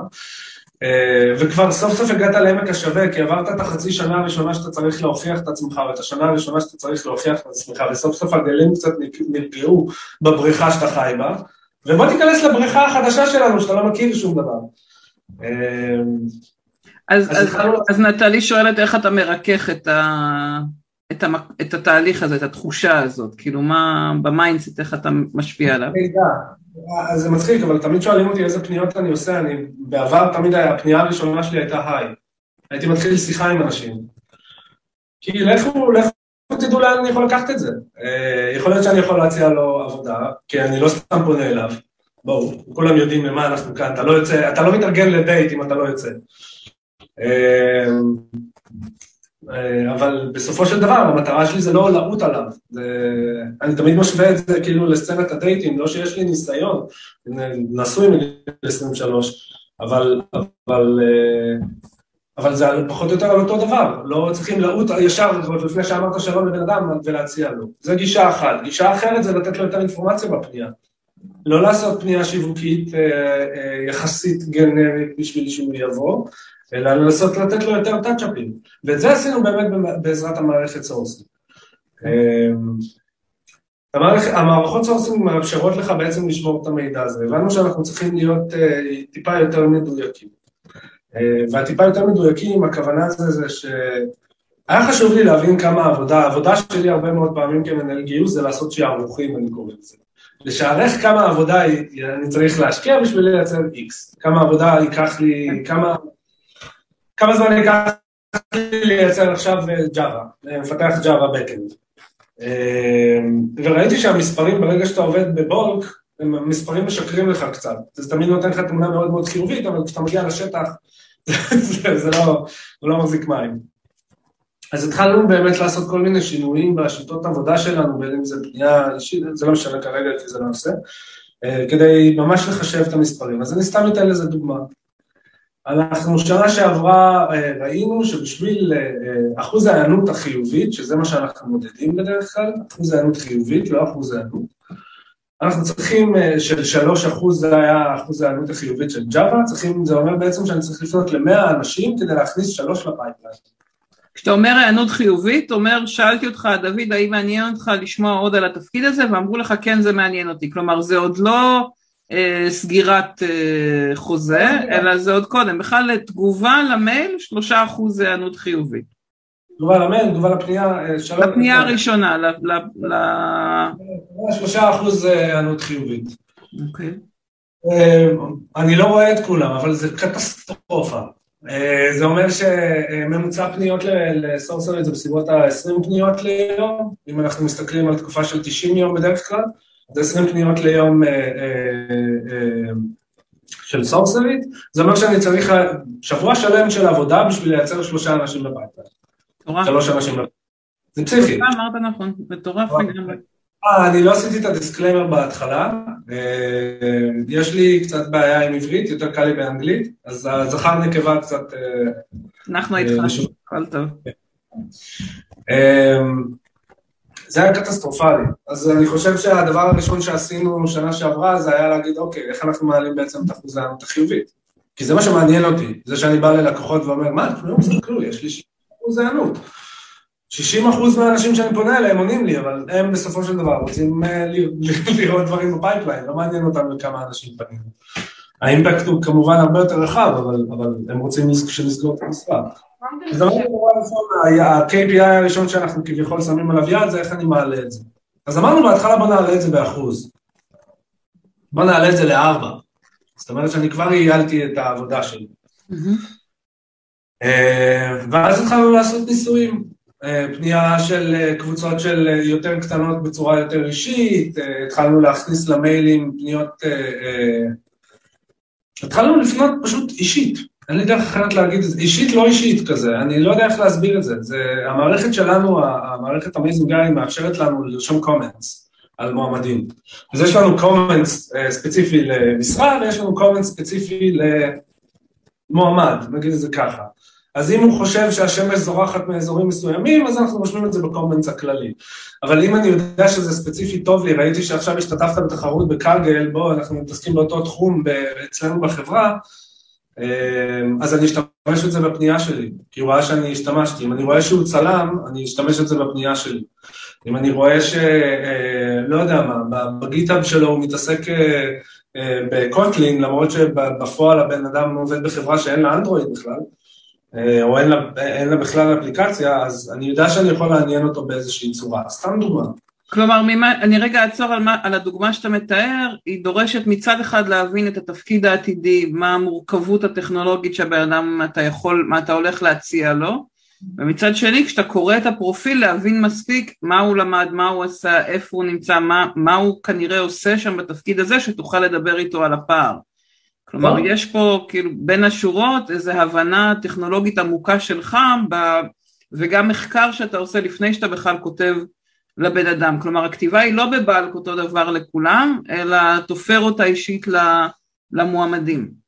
אה, וכבר סוף סוף הגעת לעמק השווה, כי עברת את החצי שנה הראשונה שאתה צריך להוכיח את עצמך, ואת השנה הראשונה שאתה צריך להוכיח את עצמך, וסוף סוף הגלים קצת נפגעו בבריכה שאתה חי בה, ובוא תיכנס לבריכה החדשה שלנו, שאתה לא מכיר שום דבר. אז, אז, אז, אז נטלי שואלת איך אתה מרכך את, ה, את, המ, את התהליך הזה, את התחושה הזאת, כאילו מה ב mindset, איך אתה משפיע עליו? אז זה מצחיק, אבל תמיד שואלים אותי איזה פניות אני עושה, אני בעבר תמיד הפנייה הראשונה שלי הייתה היי. הייתי מתחיל שיחה עם אנשים. כי לכו, לכו תדעו לאן אני יכול לקחת את זה. אה, יכול להיות שאני יכול להציע לו עבודה, כי אני לא סתם פונה אליו. בואו, כולם יודעים למה אנחנו כאן, אתה לא יוצא, אתה לא מתארגן לדייט אם אתה לא יוצא. אמ, אה, אבל בסופו של דבר המטרה שלי זה לא לעוט עליו, זה... אני תמיד משווה את זה כאילו לסצנת הדייטים, לא שיש לי ניסיון, נשוי מגיל 23, אבל, אבל, אה, אבל זה פחות או יותר על אותו דבר, לא צריכים לעוט ישר לפני שאמרת שלום לבן אדם ולהציע לו, זה גישה אחת, גישה אחרת זה לתת לו יותר אינפורמציה בפנייה, לא לעשות פנייה שיווקית אה, יחסית גנרית בשביל שהוא יבוא, אלא לנסות לתת לו יותר touch-up ים. ואת זה עשינו באמת בעזרת המערכת sourcing. אמ, המערכות sourcing מאפשרות לך בעצם לשמור את המידע הזה. הבנו שאנחנו צריכים להיות אה, טיפה יותר מדויקים. אה, והטיפה יותר מדויקים, הכוונה זה, זה ש... היה חשוב לי להבין כמה עבודה, העבודה שלי הרבה מאוד פעמים כמנהל גיוס זה לעשות שערוכים, אני קורא לזה. לשערך כמה עבודה אני צריך להשקיע בשביל לייצר X, כמה עבודה ייקח לי, כמה כמה זמן ייקח לי לייצר עכשיו ג'אווה, מפתח ג'אווה בקאנד. וראיתי שהמספרים ברגע שאתה עובד בבולק, הם מספרים משקרים לך קצת. זה תמיד נותן לך תמונה מאוד מאוד חיובית, אבל כשאתה מגיע לשטח, זה, לא, לא מחזיק מים. אז התחלנו באמת לעשות כל מיני שינויים בשיטות עבודה שלנו, בין אם זה בנייה אישית, זה לא משנה כרגע כי זה לא נושא, אה, כדי ממש לחשב את המספרים. אז אני סתם אתן לזה דוגמה. אנחנו שנה שעברה אה, ראינו שבשביל אה, אה, אחוז ההיענות החיובית, שזה מה שאנחנו מודדים בדרך כלל, אחוז ההיענות חיובית, לא אחוז ההיענות, אנחנו צריכים, של שלוש אחוז זה היה אחוז ההיענות החיובית של Java, צריכים, זה אומר בעצם שאני צריך לפנות למאה אנשים כדי להכניס שלוש ל pipeline. כשאתה אומר היענות חיובית, אומר, שאלתי אותך, דוד, האם מעניין אותך לשמוע עוד על התפקיד הזה, ואמרו לך, כן, זה מעניין אותי. כלומר, זה עוד לא... אה, סגירת אה, חוזה, אלא זה עוד קודם, בכלל תגובה למייל, שלושה אחוז היענות חיובית. תגובה למייל, תגובה לפנייה, אה, שלום. לפנייה הראשונה, ל... שלושה אחוז היענות חיובית. אוקיי. אני לא רואה את כולם, אבל זה קטסטרופה. זה אומר שממוצע פניות לסורסרית זה בסביבות ה-20 פניות ליום, אם אנחנו מסתכלים על תקופה של 90 יום בדרך כלל. זה 20 פניות ליום אה, אה, אה, של סורסרית, זה אומר שאני צריך שבוע שלם של עבודה בשביל לייצר שלושה אנשים בבית. שלוש אנשים בבית. זה פסיכי. אמרת נכון, מטורף לגמרי. אני לא עשיתי את ה disclaimer בהתחלה, יש לי קצת בעיה עם עברית, יותר קל לי באנגלית, אז הזכר נקבה קצת... אנחנו איתך, הכל טוב. זה היה קטסטרופלי. אז אני חושב שהדבר הראשון שעשינו שנה שעברה זה היה להגיד, אוקיי, איך אנחנו מעלים בעצם את אחוז הענות החיובית? כי זה מה שמעניין אותי, זה שאני בא ללקוחות ואומר, מה, אתם לא מסתכלו, יש לי 60 אחוז הענות. 60 אחוז מהאנשים שאני פונה אליהם עונים לי, אבל הם בסופו של דבר רוצים אה, לראות דברים ב pipeline, לא מעניין אותם לכמה אנשים פנינו. ה impact הוא כמובן הרבה יותר רחב, אבל, אבל הם רוצים לסגור את המשרה. אז אמרנו דבר ראשון, ה KPI הראשון שאנחנו כביכול שמים עליו יד זה איך אני מעלה את זה. אז אמרנו בהתחלה בוא נעלה את זה באחוז. בוא נעלה את זה לארבע. זאת אומרת שאני כבר ייעלתי את העבודה שלי. אה, ואז התחלנו לעשות ניסויים, אה, פנייה של אה, קבוצות של יותר קטנות בצורה יותר אישית, התחלנו להכניס למיילים פניות, התחלנו לפנות פשוט אישית, אין לי דרך אחרת להגיד את זה, אישית לא אישית כזה, אני לא יודע איך להסביר את זה, זה המערכת שלנו, המערכת ה Amazing Hiring מאפשרת לנו לרשום comments על מועמדים. אז יש לנו קומנטס ספציפי למשרה ויש לנו קומנטס ספציפי למועמד, נגיד את זה ככה. אז אם הוא חושב שהשמש זורחת מאזורים מסוימים, אז אנחנו רושמים את זה בקומנס הכללי. אבל אם אני יודע שזה ספציפי טוב לי, ראיתי שעכשיו השתתפת בתחרות בקאגל, בוא, אנחנו מתעסקים באותו תחום אצלנו בחברה, אה, אז אני אשתמש את זה בפנייה שלי, כי הוא ראה שאני השתמשתי. אם אני רואה שהוא צלם, אני אשתמש את זה בפנייה שלי. אם אני רואה ש... אה, לא יודע מה, בגיטאב שלו הוא מתעסק אה, בקוטלין, למרות שבפועל הבן אדם עובד בחברה שאין לה אנדרואיד בכלל, אה, או אין לה, אין לה בכלל אפליקציה, אז אני יודע שאני יכול לעניין אותו באיזושהי צורה. סתם דוגמה. כלומר, ממה, אני רגע אעצור על, מה, על הדוגמה שאתה מתאר, היא דורשת מצד אחד להבין את התפקיד העתידי, מה המורכבות הטכנולוגית שהבן אדם, אתה יכול, מה אתה הולך להציע לו, ומצד שני, כשאתה קורא את הפרופיל, להבין מספיק מה הוא למד, מה הוא עשה, איפה הוא נמצא, מה, מה הוא כנראה עושה שם בתפקיד הזה, שתוכל לדבר איתו על הפער. כלומר, יש פה כאילו בין השורות איזו הבנה טכנולוגית עמוקה שלך ב... וגם מחקר שאתה עושה לפני שאתה בכלל כותב לבן אדם. כלומר, הכתיבה היא לא בבלק אותו דבר לכולם, אלא תופר אותה אישית למועמדים.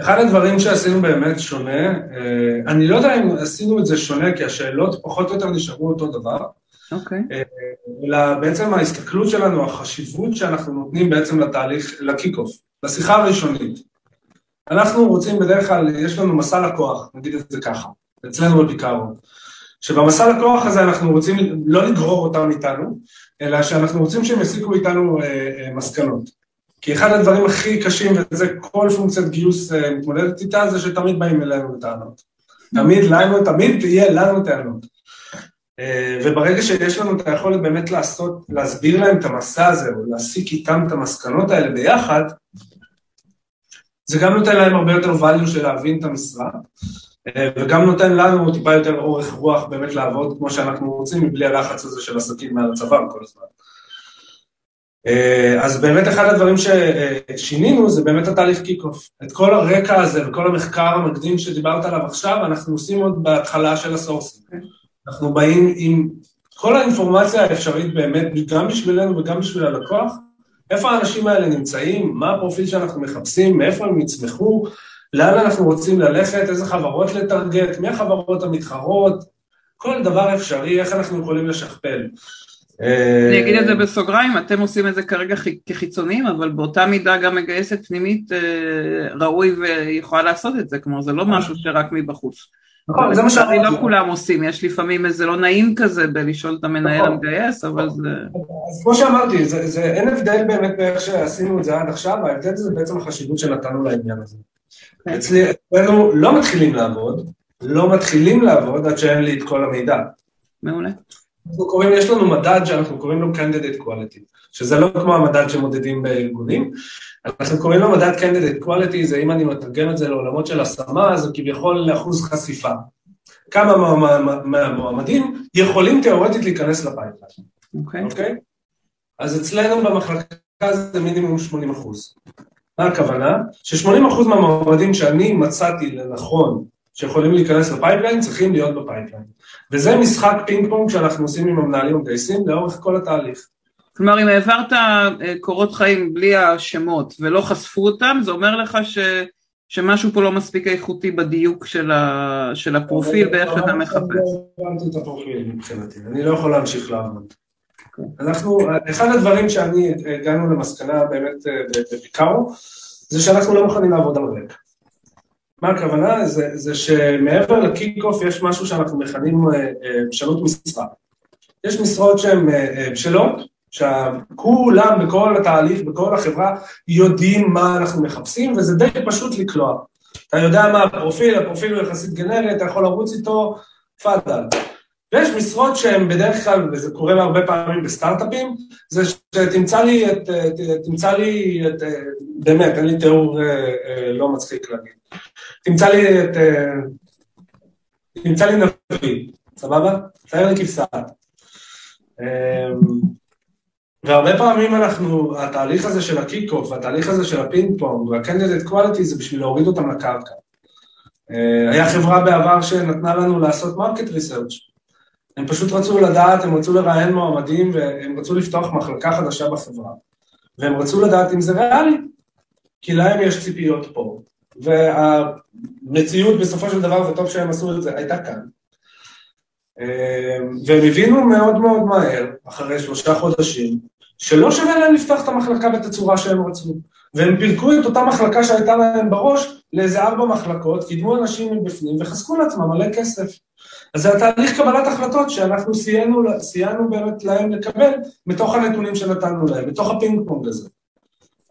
אחד הדברים שעשינו באמת שונה, אה, אני לא יודע אם עשינו את זה שונה, כי השאלות פחות או יותר נשארו אותו דבר. אוקיי. Okay. אה, אלא בעצם ההסתכלות שלנו, החשיבות שאנחנו נותנים בעצם לתהליך, לקיק-אוף, לשיחה הראשונית. אנחנו רוצים בדרך כלל, יש לנו מסע לקוח, נגיד את זה ככה, אצלנו בפיקארו, שבמסע לקוח הזה אנחנו רוצים לא לגרור אותם איתנו, אלא שאנחנו רוצים שהם יסיקו איתנו אה, אה, מסקנות. כי אחד הדברים הכי קשים, וזה כל פונקציית גיוס אה, מתמודדת איתה, זה שתמיד באים אלינו בטענות. תמיד לנו, תמיד תהיה לנו טענות. אה, וברגע שיש לנו את היכולת באמת לעשות, להסביר להם את המסע הזה, או להסיק איתם את המסקנות האלה ביחד, זה גם נותן להם הרבה יותר value של להבין את המשרה, וגם נותן לנו טיפה יותר אורך רוח באמת לעבוד כמו שאנחנו רוצים, מבלי הלחץ הזה של עסקים מעל הצבא כל הזמן. אה, אז באמת אחד הדברים ששינינו זה באמת התהליך kick-off. את כל הרקע הזה וכל המחקר המקדים שדיברת עליו עכשיו, אנחנו עושים עוד בהתחלה של ה sourcing. Okay. אנחנו באים עם כל האינפורמציה האפשרית באמת, גם בשבילנו וגם בשביל הלקוח, איפה האנשים האלה נמצאים, מה הפרופיל שאנחנו מחפשים, מאיפה הם יצמחו, לאן אנחנו רוצים ללכת, איזה חברות לטרגט, מי החברות המתחרות, כל דבר אפשרי, איך אנחנו יכולים לשכפל. אני אגיד את זה בסוגריים, אתם עושים את זה כרגע כחיצוניים, אבל באותה מידה גם מגייסת פנימית אה, ראוי ויכולה לעשות את זה, כלומר זה לא משהו שרק מבחוץ. נכון, זה מה שאמרתי. לא כולם עושים, יש לפעמים איזה לא נעים כזה בלשאול את המנהל נכון. המגייס, אבל זה... אז כמו שאמרתי, אין הבדל באמת באיך שעשינו את זה עד עכשיו, ההבדל זה בעצם החשיבות שנתנו לעניין הזה. אצלנו לא מתחילים לעבוד, לא מתחילים לעבוד עד שאין לי את כל המידע. מעולה. אנחנו קוראים, יש לנו מדד שאנחנו קוראים לו candidate quality, שזה לא כמו המדד שמודדים בארגונים, אנחנו קוראים לו מדד candidate quality, זה אם אני מתרגם את זה לעולמות של השמה, זה כביכול לאחוז חשיפה. כמה מהמועמדים יכולים תיאורטית להיכנס ל pipeline, אוקיי? Okay. Okay? אז אצלנו במחלקה זה מינימום 80 אחוז. מה הכוונה? ש-80 אחוז מהמועמדים שאני מצאתי לנכון שיכולים להיכנס ל pipeline, צריכים להיות ב pipeline. וזה משחק פינג פונג שאנחנו עושים עם המנהלים המגייסים לאורך כל התהליך. כלומר, אם העברת אה, קורות חיים בלי השמות ולא חשפו אותם, זה אומר לך ש... שמשהו פה לא מספיק איכותי בדיוק של, ה... של הפרופיל ואיך שאתה מחפש. לא הבנתי את הפרופיל מבחינתי, אני לא יכול להמשיך לעבוד. אנחנו, אחד הדברים שאני הגענו למסקנה באמת אה, בביקרו, זה שאנחנו לא מוכנים לעבוד על רקע. מה הכוונה? זה, זה שמעבר לקיק-אוף יש משהו שאנחנו מכנים בשלות אה, משרה. יש משרות שהן בשלות, שכולם בכל התהליך, בכל החברה, יודעים מה אנחנו מחפשים, וזה די פשוט לקלוע. אתה יודע מה הפרופיל, הפרופיל הוא יחסית גנרי, אתה יכול לרוץ איתו, תפאדל. ויש משרות שהן בדרך כלל, וזה קורה הרבה פעמים בסטארט-אפים, זה שתמצא לי את, תמצא לי את, באמת, אין לי תיאור לא מצחיק להגיד, תמצא לי את, תמצא לי נביא, סבבה? תאר לי כבשה. והרבה פעמים אנחנו, התהליך הזה של ה kick-off, והתהליך הזה של הפינג פונג, quality זה בשביל להוריד אותם לקרקע. היה חברה בעבר שנתנה לנו לעשות market research. הם פשוט רצו לדעת, הם רצו לראיין מועמדים והם רצו לפתוח מחלקה חדשה בחברה. והם רצו לדעת אם זה ריאלי, כי להם יש ציפיות פה. והמציאות בסופו של דבר, וטוב שהם עשו את זה, הייתה כאן. והם הבינו מאוד מאוד מהר, אחרי שלושה חודשים, שלא שווה להם לפתוח את המחלקה בתצורה שהם רצו. והם פירקו את אותה מחלקה שהייתה להם בראש לאיזה ארבע מחלקות, קידמו אנשים מבפנים וחסכו לעצמם מלא כסף. אז זה התהליך קבלת החלטות שאנחנו סייענו, סייענו באמת להם לקבל מתוך הנתונים שנתנו להם, מתוך הפינג פונג הזה.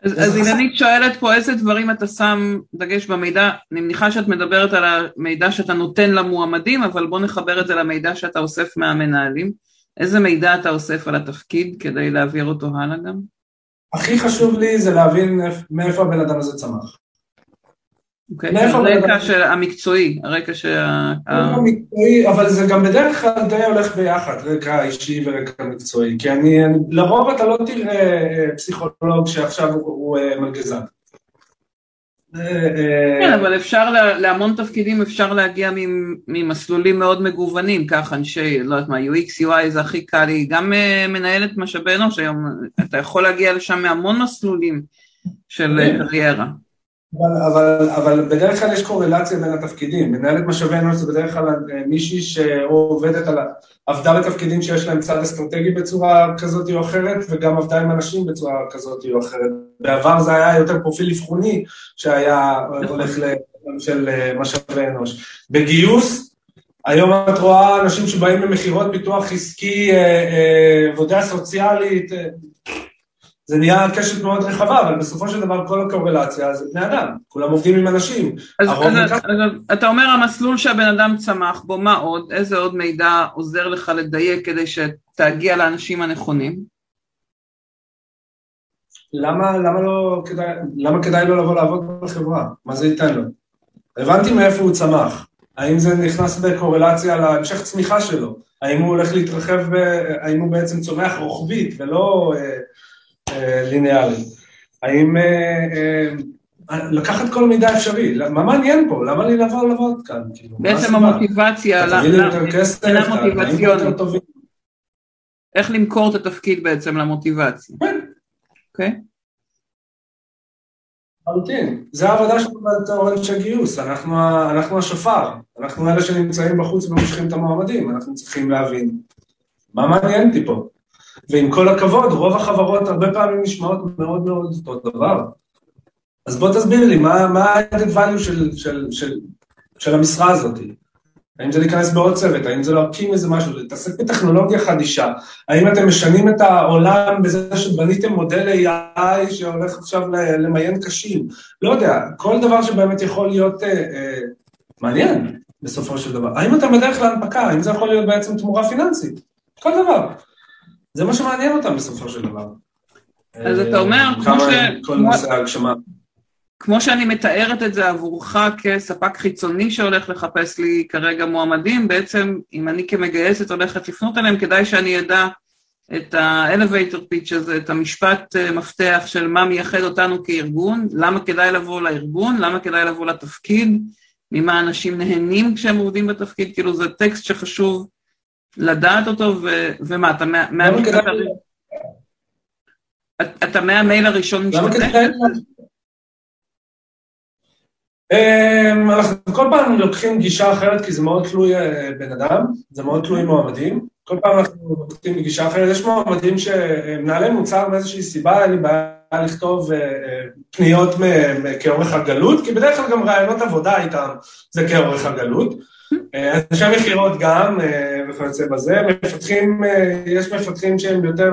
אז, אז אילנית שואלת פה איזה דברים אתה שם דגש במידע, אני מניחה שאת מדברת על המידע שאתה נותן למועמדים, אבל בוא נחבר את זה למידע שאתה אוסף מהמנהלים. איזה מידע אתה אוסף על התפקיד כדי להעביר אותו הלאה גם? הכי חשוב לי זה להבין מאיפה הבן אדם הזה צמח. אוקיי, הרקע של המקצועי, הרקע שה... המקצועי, אבל זה גם בדרך כלל די הולך ביחד, רקע אישי ורקע מקצועי, כי אני, לרוב אתה לא תראה אה, פסיכולוג שעכשיו הוא אה, מלגזן. אה, כן, אבל אפשר, להמון תפקידים אפשר להגיע ממסלולים מאוד מגוונים, כך אנשי, לא יודעת מה, UX, UI זה הכי קל לי, גם מנהלת משאבי אנוש היום, אתה יכול להגיע לשם מהמון מסלולים של כן. קריירה. אבל, אבל, אבל בדרך כלל יש קורלציה בין התפקידים, מנהלת משאבי אנוש זה בדרך כלל אה, מישהי שעובדת על, עבדה בתפקידים שיש להם צד אסטרטגי בצורה כזאת או אחרת, וגם עבדה עם אנשים בצורה כזאת או אחרת. בעבר זה היה יותר פרופיל אבחוני שהיה הולך של אה, משאבי אנוש. בגיוס, היום את רואה אנשים שבאים ממכירות ביטוח עסקי, אה, עבודה סוציאלית, זה נהיה קשת מאוד רחבה, אבל בסופו של דבר כל הקורלציה זה בני אדם, כולם עובדים עם אנשים. אז, אז, אז, אז אתה אומר המסלול שהבן אדם צמח בו, מה עוד? איזה עוד מידע עוזר לך לדייק כדי שתגיע לאנשים הנכונים? למה, למה לא כדאי, למה כדאי לו לבוא לעבוד בחברה? מה זה ייתן לו? הבנתי מאיפה הוא צמח. האם זה נכנס בקורלציה להמשך צמיחה שלו? האם הוא הולך להתרחב, האם הוא בעצם צומח רוחבית ולא... אה, ליניארי. האם אה, אה, לקחת כל מידע אפשרי, מה מעניין פה? למה לי לבוא לעבוד כאן? כאילו, בעצם המוטיבציה, מבחינה מוטיבציונית. איך למכור את התפקיד בעצם למוטיבציה. כן. אוקיי? לחלוטין. זה העבודה שלנו בתור אנשי גיוס, אנחנו השופר, אנחנו אלה שנמצאים בחוץ ומושכים את המועמדים, אנחנו צריכים להבין מה מעניין אותי פה. ועם כל הכבוד, רוב החברות הרבה פעמים נשמעות מאוד מאוד אותו דבר. אז בוא תסביר לי, מה ה-added value של, של, של, של המשרה הזאת? האם זה להיכנס בעוד צוות? האם זה להקים איזה משהו? להתעסק בטכנולוגיה חדישה? האם אתם משנים את העולם בזה שבניתם מודל AI שהולך עכשיו למיין קשים? לא יודע, כל דבר שבאמת יכול להיות אה, אה, מעניין בסופו של דבר. האם אתם בדרך להנפקה? האם זה יכול להיות בעצם תמורה פיננסית? כל דבר. זה מה שמעניין אותם בסופו של דבר. אז אתה אומר, אה, כמו ש... כל נושא ההגשמה. כמו שאני מתארת את זה עבורך כספק חיצוני שהולך לחפש לי כרגע מועמדים, בעצם אם אני כמגייסת הולכת לפנות אליהם, כדאי שאני אדע את ה-elevator pitch הזה, את המשפט אה, מפתח של מה מייחד אותנו כארגון, למה כדאי לבוא לארגון, למה כדאי לבוא לתפקיד, ממה אנשים נהנים כשהם עובדים בתפקיד, כאילו זה טקסט שחשוב לדעת אותו, ו, ומה, אתה מהמייל אתה מהמייל הראשון משתתף? אמ, אנחנו כל פעם לוקחים גישה אחרת כי זה מאוד תלוי אה, בן אדם, זה מאוד תלוי מועמדים. כל פעם אנחנו לוקחים גישה אחרת, יש מועמדים שמנהלי מוצר מאיזושהי סיבה, אין לי בעיה לכתוב אה, אה, פניות כאורך הגלות, כי בדרך כלל גם רעיונות עבודה איתם זה כאורך הגלות. אנשי מכירות גם, אה, וכיוצא בזה, מפתחים, אה, יש מפתחים שהם יותר,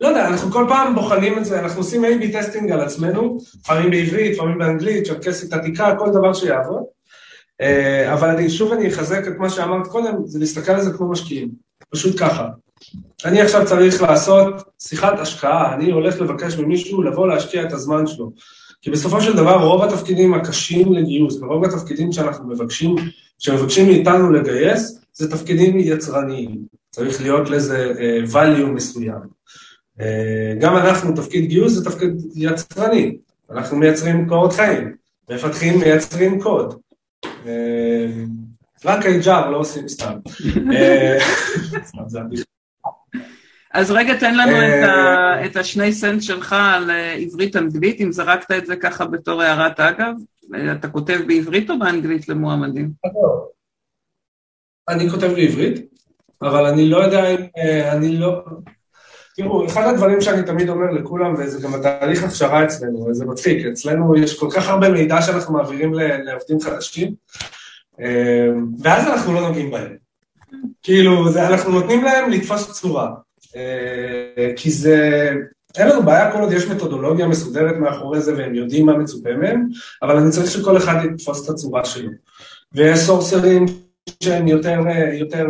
לא יודע, אנחנו כל פעם בוחנים את זה, אנחנו עושים A-B טסטינג על עצמנו, לפעמים בעברית, לפעמים באנגלית, צ'רקסית עתיקה, כל דבר שיעבוד, אה, אבל אני, שוב אני אחזק את מה שאמרת קודם, זה להסתכל על זה כמו משקיעים, פשוט ככה. אני עכשיו צריך לעשות שיחת השקעה, אני הולך לבקש ממישהו לבוא להשקיע את הזמן שלו. כי בסופו של דבר רוב התפקידים הקשים לגיוס, ורוב התפקידים שאנחנו מבקשים, שמבקשים מאיתנו לגייס, זה תפקידים יצרניים. צריך להיות לזה uh, value מסוים. Uh, גם אנחנו, תפקיד גיוס זה תפקיד יצרני. אנחנו מייצרים קורות חיים, מפתחים, מייצרים קוד. Uh, רק HR לא עושים סתם. אז רגע, תן לנו את, ה, את השני סנט שלך על עברית-אנגלית, אם זרקת את זה ככה בתור הערת אגב. אתה כותב בעברית או באנגלית למועמדים? אני כותב בעברית, אבל אני לא יודע אם... אני לא... תראו, אחד הדברים שאני תמיד אומר לכולם, וזה גם התהליך הכשרה אצלנו, וזה מצחיק, אצלנו יש כל כך הרבה מידע שאנחנו מעבירים לעובדים חדשים, ואז אנחנו לא נוגעים בהם. כאילו, זה, אנחנו נותנים להם לתפוס צורה. כי זה... אין לנו בעיה כל עוד יש מתודולוגיה מסודרת מאחורי זה והם יודעים מה מצופה מהם, אבל אני צריך שכל אחד יתפוס את הצורה שלו. ויש סורסרים שהם יותר, יותר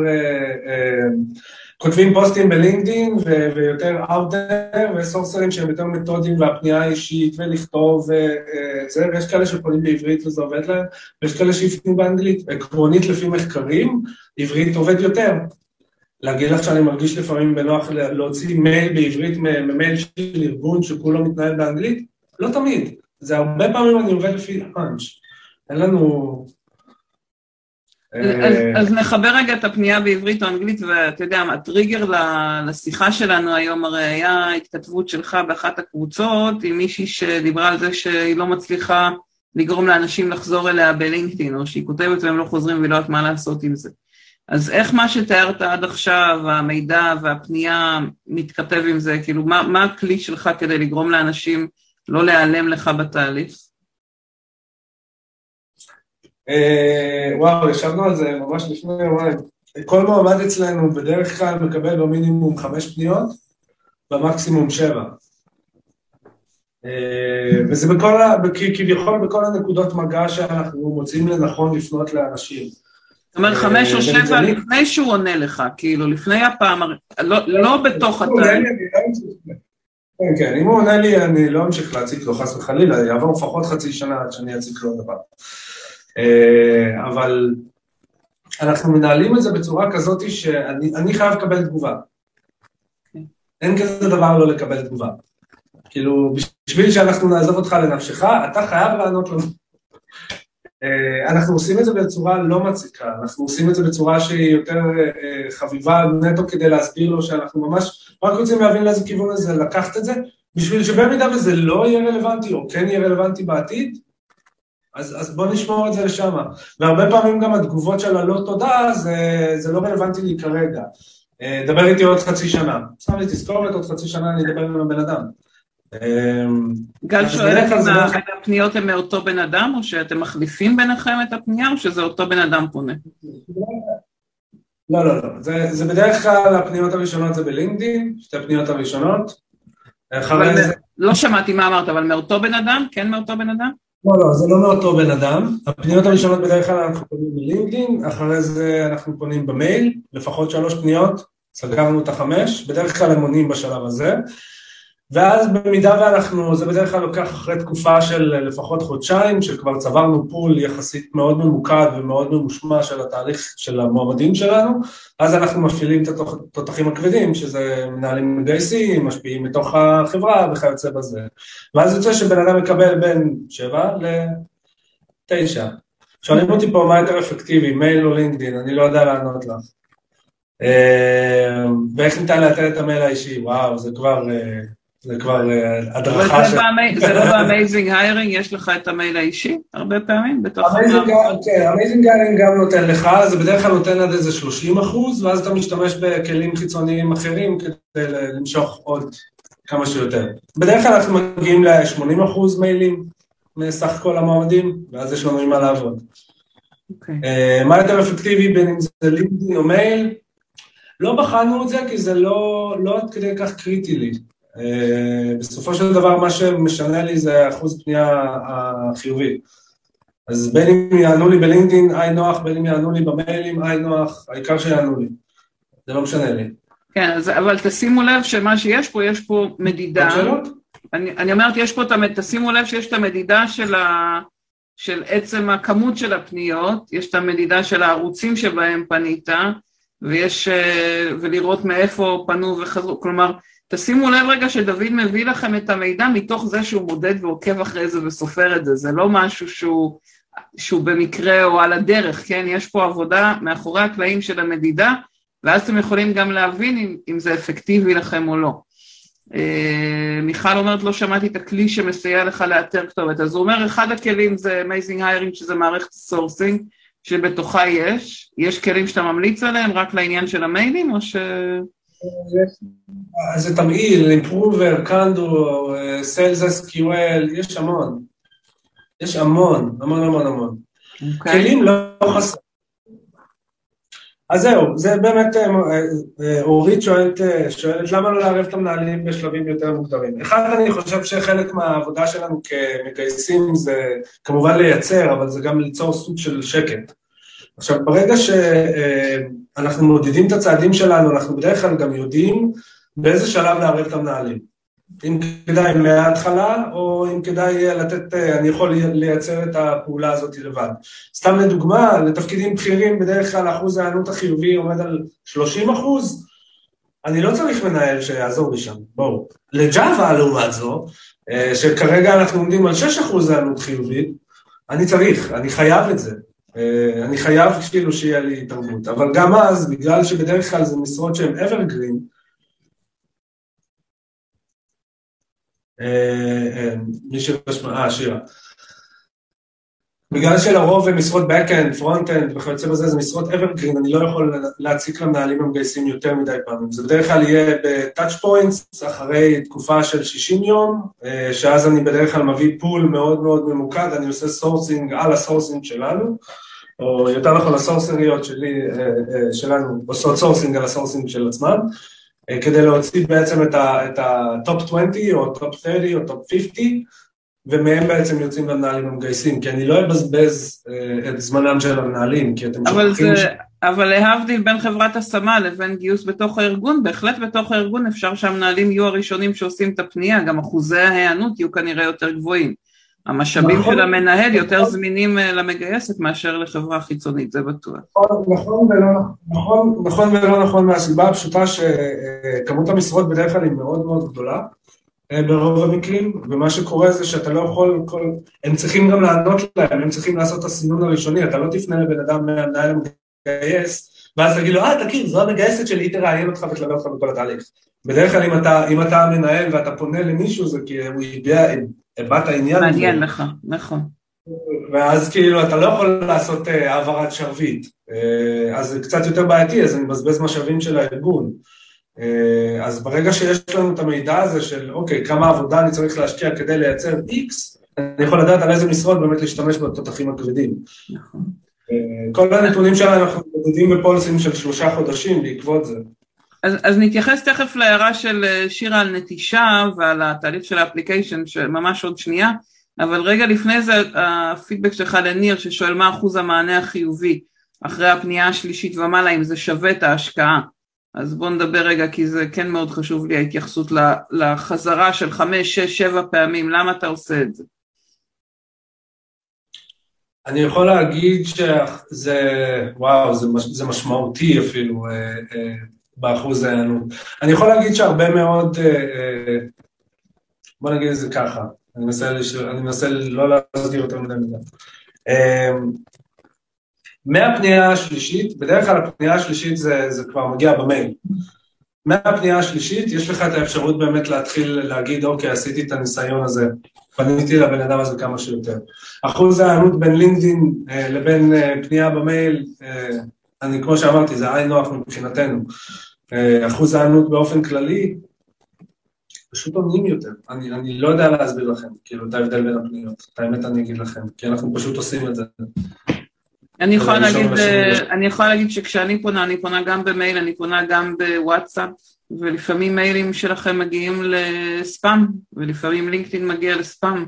כותבים פוסטים בלינקדאין ויותר out there, ויש סורסרים שהם יותר מתודיים והפנייה האישית ולכתוב וזה, ויש כאלה שפונים בעברית וזה עובד להם, ויש כאלה שיפנו באנגלית. עקרונית לפי מחקרים, עברית עובד יותר. להגיד לך שאני מרגיש לפעמים בנוח להוציא מייל בעברית ממייל של ארגון שכולו מתנהל באנגלית? לא תמיד. זה הרבה פעמים אני עובד לפי פאנץ'. אין לנו... אז, אז נחבר רגע את הפנייה בעברית או אנגלית, ואתה יודע, הטריגר לשיחה שלנו היום הרי היה התכתבות שלך באחת הקבוצות עם מישהי שדיברה על זה שהיא לא מצליחה לגרום לאנשים לחזור אליה בלינקדאין, או שהיא כותבת והם לא חוזרים והיא לא יודעת מה לעשות עם זה. אז איך מה שתיארת עד עכשיו, המידע והפנייה מתכתב עם זה? כאילו, מה, מה הכלי שלך כדי לגרום לאנשים לא להיעלם לך בתהליך? וואו, ישבנו על זה ממש לפני יומיים. כל מועמד אצלנו בדרך כלל מקבל במינימום חמש פניות, במקסימום שבע. וזה בכל, כביכול בכל הנקודות מגע שאנחנו מוצאים לנכון לפנות לאנשים. זאת אומרת, חמש או שבע לפני שהוא עונה לך, כאילו, לפני הפעם, לא בתוך התהליך. כן, כן, אם הוא עונה לי, אני לא אמשיך להציג לו חס וחלילה, יעבור לפחות חצי שנה עד שאני אציג לו דבר. אבל אנחנו מנהלים את זה בצורה כזאת שאני חייב לקבל תגובה. אין כזה דבר לא לקבל תגובה. כאילו, בשביל שאנחנו נעזוב אותך לנפשך, אתה חייב לענות לנו. אנחנו עושים את זה בצורה לא מציקה, אנחנו עושים את זה בצורה שהיא יותר חביבה נטו כדי להסביר לו שאנחנו ממש רק רוצים להבין לאיזה כיוון הזה, לקחת את זה, בשביל שבמידה וזה לא יהיה רלוונטי או כן יהיה רלוונטי בעתיד, אז, אז בוא נשמור את זה לשם. והרבה פעמים גם התגובות של הלא תודה, זה, זה לא רלוונטי לי כרגע. דבר איתי עוד חצי שנה. שם לי תזכורת, עוד חצי שנה אני אדבר עם הבן אדם. גל שואלת אם הפניות הן מאותו בן אדם, או שאתם מחליפים ביניכם את הפנייה, או שזה אותו בן אדם פונה? לא, לא, לא. זה, זה בדרך כלל, הפניות הראשונות זה בלינקדאין, שתי הפניות הראשונות. אחרי זה... לא שמעתי מה אמרת, אבל מאותו בן אדם? כן מאותו בן אדם? לא, לא, זה לא מאותו בן אדם. הפניות הראשונות בדרך כלל אנחנו פונים בלינקדאין, אחרי זה אנחנו פונים במייל, לפחות שלוש פניות, סגרנו את החמש, בדרך כלל הם עונים בשלב הזה. ואז במידה ואנחנו, זה בדרך כלל לוקח אחרי תקופה של לפחות חודשיים, שכבר צברנו פול יחסית מאוד ממוקד ומאוד ממושמע של התהליך של המועמדים שלנו, אז אנחנו מפעילים את התותחים הכבדים, שזה מנהלים מגייסים, משפיעים מתוך החברה וכיוצא בזה. ואז יוצא שבן אדם מקבל בין שבע לתשע. שואלים אותי פה מה יותר אפקטיבי, מייל או לינקדאין, אני לא יודע לענות לך. ואיך ניתן לאתר את המייל האישי, וואו, זה כבר... זה כבר הדרכה של... זה לא באמייזינג היירינג, יש לך את המייל האישי הרבה פעמים? כן, Amazing Hiring גם נותן לך, זה בדרך כלל נותן עד איזה 30 אחוז, ואז אתה משתמש בכלים חיצוניים אחרים כדי למשוך עוד כמה שיותר. בדרך כלל אנחנו מגיעים ל-80 אחוז מיילים מסך כל המועמדים, ואז יש לנו עם מה לעבוד. מה יותר אפקטיבי בין אם זה לינקדאין או מייל? לא בחנו את זה כי זה לא עד כדי כך קריטי לי. בסופו של דבר מה שמשנה לי זה אחוז פנייה החיובי. אז בין אם יענו לי בלינקדאין, היי נוח, בין אם יענו לי במיילים, היי נוח, העיקר שיענו לי. זה לא משנה לי. כן, אז, אבל תשימו לב שמה שיש פה, יש פה מדידה. אני, אני אומרת, יש פה. תשימו לב שיש את המדידה של, ה, של עצם הכמות של הפניות, יש את המדידה של הערוצים שבהם פנית, ויש, אה, ולראות מאיפה פנו וחזרו, כלומר, תשימו לב רגע שדוד מביא לכם את המידע מתוך זה שהוא מודד ועוקב אחרי זה וסופר את זה, זה לא משהו שהוא, שהוא במקרה או על הדרך, כן? יש פה עבודה מאחורי הקלעים של המדידה, ואז אתם יכולים גם להבין אם, אם זה אפקטיבי לכם או לא. אה, מיכל אומרת, לא שמעתי את הכלי שמסייע לך לאתר כתובת. אז הוא אומר, אחד הכלים זה Amazing Hiring, שזה מערכת sourcing, שבתוכה יש. יש כלים שאתה ממליץ עליהם רק לעניין של המיילים, או ש... זה תמהיל, אימפרובר, קנדו, סיילס SQL, יש המון. יש המון, המון המון המון. Okay. אוקיי. כלים לא חסר. אז זהו, זה באמת, אה, אה, אורית שואלת, אה, שואלת למה לא לערב את המנהלים בשלבים יותר מוקדמים. אחד, אני חושב שחלק מהעבודה שלנו כמגייסים זה כמובן לייצר, אבל זה גם ליצור סוג של שקט. עכשיו, ברגע שאנחנו מודדים את הצעדים שלנו, אנחנו בדרך כלל גם יודעים באיזה שלב לערב את המנהלים. אם כדאי מההתחלה, או אם כדאי לתת, אני יכול לייצר את הפעולה הזאת לבד. סתם לדוגמה, לתפקידים בכירים, בדרך כלל אחוז ההיענות החיובי עומד על 30 אחוז, אני לא צריך מנהל שיעזור לי שם, בואו. לג'אווה, לעומת זו, אה, שכרגע אנחנו עומדים על 6 אחוז היענות חיובית, אני צריך, אני חייב את זה. אה, אני חייב כאילו שיהיה לי תרבות, אבל גם אז, בגלל שבדרך כלל זה משרות שהן evergreen, אה, אה, מי שרשמה, אה, שירה. בגלל שלרוב הם משרות backend, frontend וכיוצא בזה, זה משרות evergreen, אני לא יכול להציק למנהלים המגייסים יותר מדי פעמים. זה בדרך כלל יהיה ב-touch points, אחרי תקופה של 60 יום, שאז אני בדרך כלל מביא pool מאוד מאוד ממוקד, אני עושה sourcing על ה sourcing שלנו, או יותר נכון הסורסינגיות שלי, שלנו עושות sourcing על ה sourcing של עצמם. אה, כדי להוציא בעצם את ה-top 20 או top 30 או top 50 ומהם בעצם יוצאים למנהלים המגייסים, כי אני לא אבזבז אה, את זמנם של המנהלים, כי אתם שוכחים ש... אבל להבדיל בין חברת השמה לבין גיוס בתוך הארגון, בהחלט בתוך הארגון אפשר שהמנהלים יהיו הראשונים שעושים את הפנייה, גם אחוזי ההיענות יהיו כנראה יותר גבוהים. המשאבים נכון, של המנהל יותר נכון, זמינים אה, למגייסת מאשר לחברה חיצונית, זה בטוח. נכון, נכון ולא נכון, נכון ולא נכון מהסיבה הפשוטה שכמות המשרות בדרך כלל היא מאוד מאוד גדולה אה, ברוב המקרים, ומה שקורה זה שאתה לא יכול, כל, הם צריכים גם לענות להם, הם צריכים לעשות את הסינון הראשוני, אתה לא תפנה לבן אדם מהמנהל המגייס, ואז תגיד לו, אה, תכיר, זו המגייסת שלי, היא תראיין אותך ותלווה אותך בכל התהליך. בדרך כלל אם אתה, אם אתה המנהל ואתה פונה למישהו, זה כי הוא יודע, הבעת העניין. מעניין לך, נכון. ואז כאילו אתה לא יכול לעשות uh, העברת שרביט, uh, אז זה קצת יותר בעייתי, אז אני מבזבז משאבים של הארגון. Uh, אז ברגע שיש לנו את המידע הזה של אוקיי, כמה עבודה אני צריך להשקיע כדי לייצר X, אני יכול לדעת על איזה משרות באמת להשתמש בתותחים הכבדים. נכון. Uh, כל הנתונים שלנו אנחנו מתמודדים בפולסים של שלושה חודשים בעקבות זה. אז, אז נתייחס תכף להערה של אה, שירה על נטישה ועל התהליך של ה application, שממש עוד שנייה, אבל רגע לפני זה הפידבק שלך לניר ששואל מה אחוז המענה החיובי אחרי הפנייה השלישית ומעלה, אם זה שווה את ההשקעה. אז בואו נדבר רגע, כי זה כן מאוד חשוב לי ההתייחסות לחזרה של חמש, שש, שבע פעמים, למה אתה עושה את זה? אני יכול להגיד שזה, וואו, זה, זה משמעותי אפילו. אה, אה, באחוז ההיענות. אני יכול להגיד שהרבה מאוד, אה, אה, בוא נגיד את זה ככה, אני מנסה, לש... אני מנסה לא להסדיר יותר מדי מדי. אה, מהפנייה השלישית, בדרך כלל הפנייה השלישית זה, זה כבר מגיע במייל. מהפנייה השלישית יש לך את האפשרות באמת להתחיל להגיד, אוקיי, עשיתי את הניסיון הזה, פניתי לבן אדם הזה כמה שיותר. אחוז ההיענות בין לינקדאין לבין פנייה במייל, אני, כמו שאמרתי, זה עין נוח מבחינתנו. אה, אחוז הענות באופן כללי, פשוט עונים יותר. אני, אני לא יודע להסביר לכם, כאילו, את ההבדל בין הפניות. את האמת אני אגיד לכם, כי אנחנו פשוט עושים את זה. אני יכולה להגיד, אה, אני יכולה להגיד שכשאני פונה, אני פונה גם במייל, אני פונה גם בוואטסאפ, ולפעמים מיילים שלכם מגיעים לספאם, ולפעמים לינקדאין מגיע לספאם.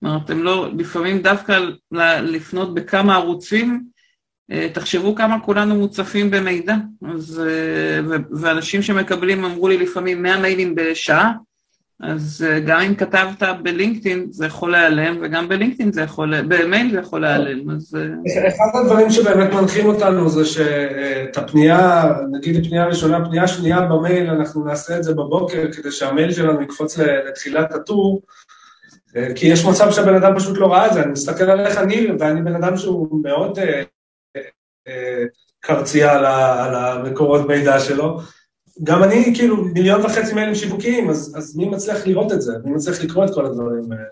כלומר, אתם לא, לפעמים דווקא לפנות בכמה ערוצים, תחשבו כמה כולנו מוצפים במידע, אז, אה, ואנשים שמקבלים אמרו לי לפעמים 100 מיילים בשעה, אז אה, גם אם כתבת בלינקדאין זה יכול להיעלם, וגם בלינקדאין זה יכול, במייל זה יכול להיעלם, אז... אחד הדברים שבאמת מנחים אותנו זה שאת הפנייה, נגיד הפנייה הראשונה, הפנייה השנייה במייל, אנחנו נעשה את זה בבוקר כדי שהמייל שלנו יקפוץ לתחילת הטור, כי יש מצב שהבן אדם פשוט לא ראה את זה, אני מסתכל עליך ניר, ואני בן אדם שהוא מאוד קרצייה על המקורות מידע שלו. גם אני, כאילו, מיליון וחצי מיילים שיווקיים, אז, אז מי מצליח לראות את זה? מי מצליח לקרוא את כל הדברים האלה?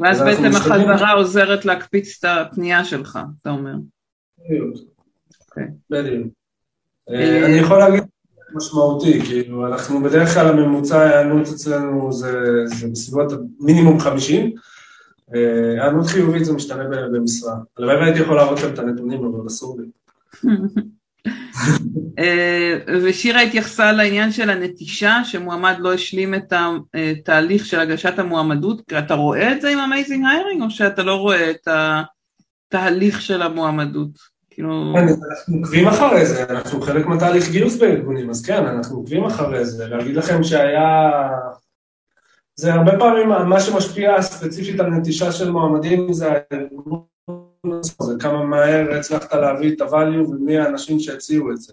ואז בעצם החזרה עוזרת להקפיץ את הפנייה שלך, אתה אומר. בדיוק. אוקיי. בדיוק. אה, אני יכול להגיד משמעותי, כאילו, אנחנו בדרך כלל הממוצע ההיענות אצלנו זה, זה בסביבות מינימום 50, אה, היענות חיובית זה משתנה במשרה. הלוואי והייתי יכול להראות לכם את הנתונים, אבל אסור לי. אה, ושירה התייחסה לעניין של הנטישה, שמועמד לא השלים את התהליך של הגשת המועמדות, אתה רואה את זה עם Amazing Hiring, או שאתה לא רואה את התהליך של המועמדות? כאילו... אנחנו עוקבים אחרי זה, אנחנו חלק מהתהליך גיוס בארגונים, אז כן, אנחנו עוקבים אחרי זה, להגיד לכם שהיה... זה הרבה פעמים מה שמשפיע ספציפית על נטישה של מועמדים זה הארגון זה כמה מהר הצלחת להביא את ה-value ומי האנשים שהציעו את זה.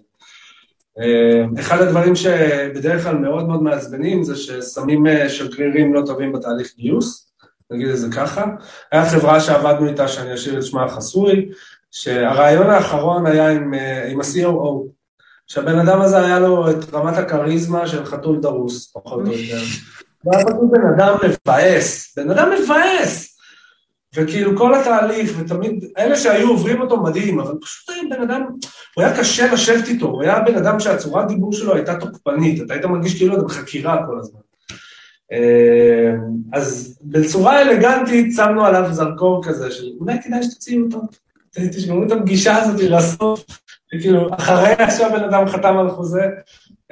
אה, אחד הדברים שבדרך כלל מאוד מאוד מעצבנים זה ששמים אה, שגרירים לא טובים בתהליך גיוס, נגיד את זה ככה. היה חברה שעבדנו איתה, שאני אשאיר את שמה החסוי, שהרעיון האחרון היה עם, אה, עם ה-COO, שהבן אדם הזה היה לו את רמת הכריזמה של חתול דרוס, פחות או יותר. הוא היה פשוט בן אדם מבאס, בן אדם מבאס. וכאילו כל התהליך, ותמיד, אלה שהיו עוברים אותו מדהים, אבל פשוט היה בן אדם, הוא היה קשה לשבת איתו, הוא היה בן אדם שהצורת דיבור שלו הייתה תוקפנית, אתה היית מרגיש כאילו אתה בחקירה כל הזמן. אה, אז בצורה אלגנטית שמנו עליו זרקור כזה, של אולי כדאי שתוציאו אותו, תשמעו את הפגישה הזאת לסוף, וכאילו, אחרי שהבן אדם חתם על חוזה,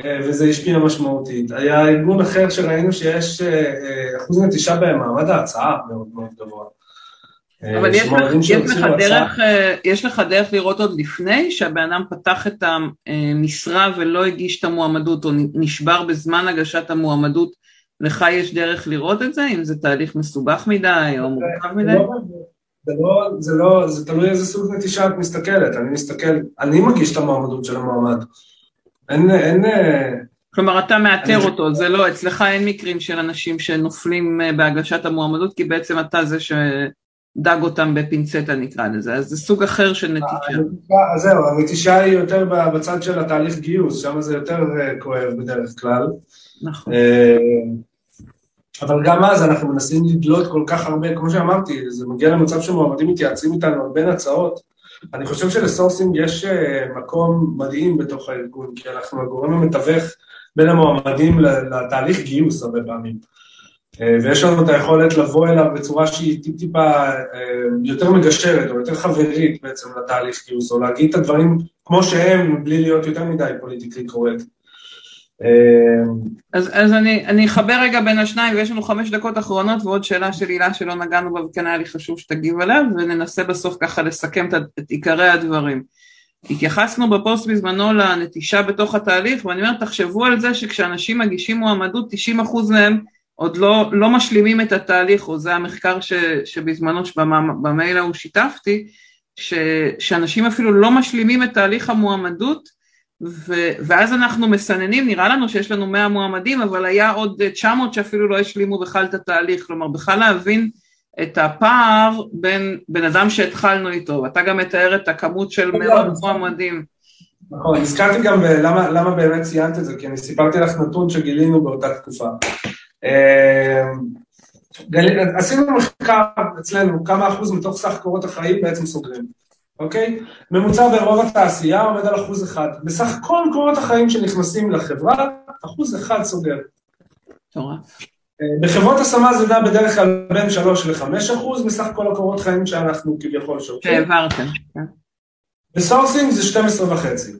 אה, וזה השפיע משמעותית. היה ארגון אחר שראינו שיש אה, אחוז נטישה במעמד ההצעה מאוד מאוד גבוה. אבל יש לך, יש, לך דרך, יש לך דרך לראות עוד לפני שהבן אדם פתח את המשרה ולא הגיש את המועמדות או נשבר בזמן הגשת המועמדות, לך יש דרך לראות את זה? אם זה תהליך מסובך מדי או מורכב מדי? לא, זה לא, זה לא, זה תלוי איזה סוג נטישה את מסתכלת, אני מסתכל, אני מגיש את המועמדות של המועמד. אין, אין... כלומר, אתה מאתר אותו, זה לא, אצלך אין מקרים של אנשים שנופלים אה, בהגשת המועמדות, כי בעצם אתה זה ש... דג אותם בפינצטה נקרא לזה, אז זה סוג אחר של נטישה. אז זהו, הנטישה היא יותר בצד של התהליך גיוס, שם זה יותר אה, כואב בדרך כלל. נכון. אה, אבל גם אז אנחנו מנסים לדלות כל כך הרבה, כמו שאמרתי, זה מגיע למצב שמועמדים מתייעצים איתנו על בין הצעות. אני חושב של sourcing יש אה, מקום מדהים בתוך הארגון, כי אנחנו הגורם המתווך בין המועמדים לתהליך גיוס הרבה פעמים. אה, ויש לנו את היכולת לבוא אליו בצורה שהיא טיפ-טיפה אה, יותר מגשרת או יותר חברית בעצם לתהליך גיוס, או להגיד את הדברים כמו שהם, בלי להיות יותר מדי politically correct. אה, אז, אז אני, אני אחבר רגע בין השניים, ויש לנו חמש דקות אחרונות ועוד שאלה של הילה שלא נגענו בה וכן היה לי חשוב שתגיב עליה, וננסה בסוף ככה לסכם את, את עיקרי הדברים. התייחסנו בפוסט בזמנו לנטישה בתוך התהליך, ואני אומרת, תחשבו על זה שכשאנשים מגישים מועמדות, 90% מהם עוד לא, לא משלימים את התהליך, או זה המחקר ש, שבזמנו במייל ההוא שיתפתי, ש, שאנשים אפילו לא משלימים את תהליך המועמדות, ו, ואז אנחנו מסננים, נראה לנו שיש לנו 100 מועמדים, אבל היה עוד 900 שאפילו לא השלימו בכלל את התהליך, כלומר בכלל להבין את הפער בין בן אדם שהתחלנו איתו, ואתה גם מתאר את הכמות של מאות מועמדים. נכון, הזכרתי גם למה, למה באמת ציינת את זה, כי אני סיפרתי לך נתון שגילינו באותה תקופה. אמ, עשינו מחקר אצלנו, כמה אחוז מתוך סך קורות החיים בעצם סוגרים, אוקיי? ממוצע ברוב התעשייה עומד על אחוז אחד. בסך כל קורות החיים שנכנסים לחברה, אחוז אחד סוגר. אה, בחברות השמה זה נע בדרך כלל בין 3 ל-5 אחוז מסך כל הקורות חיים שאנחנו כביכול שוקעים. שהעברתם, כן. ב sourcing זה 12 וחצי.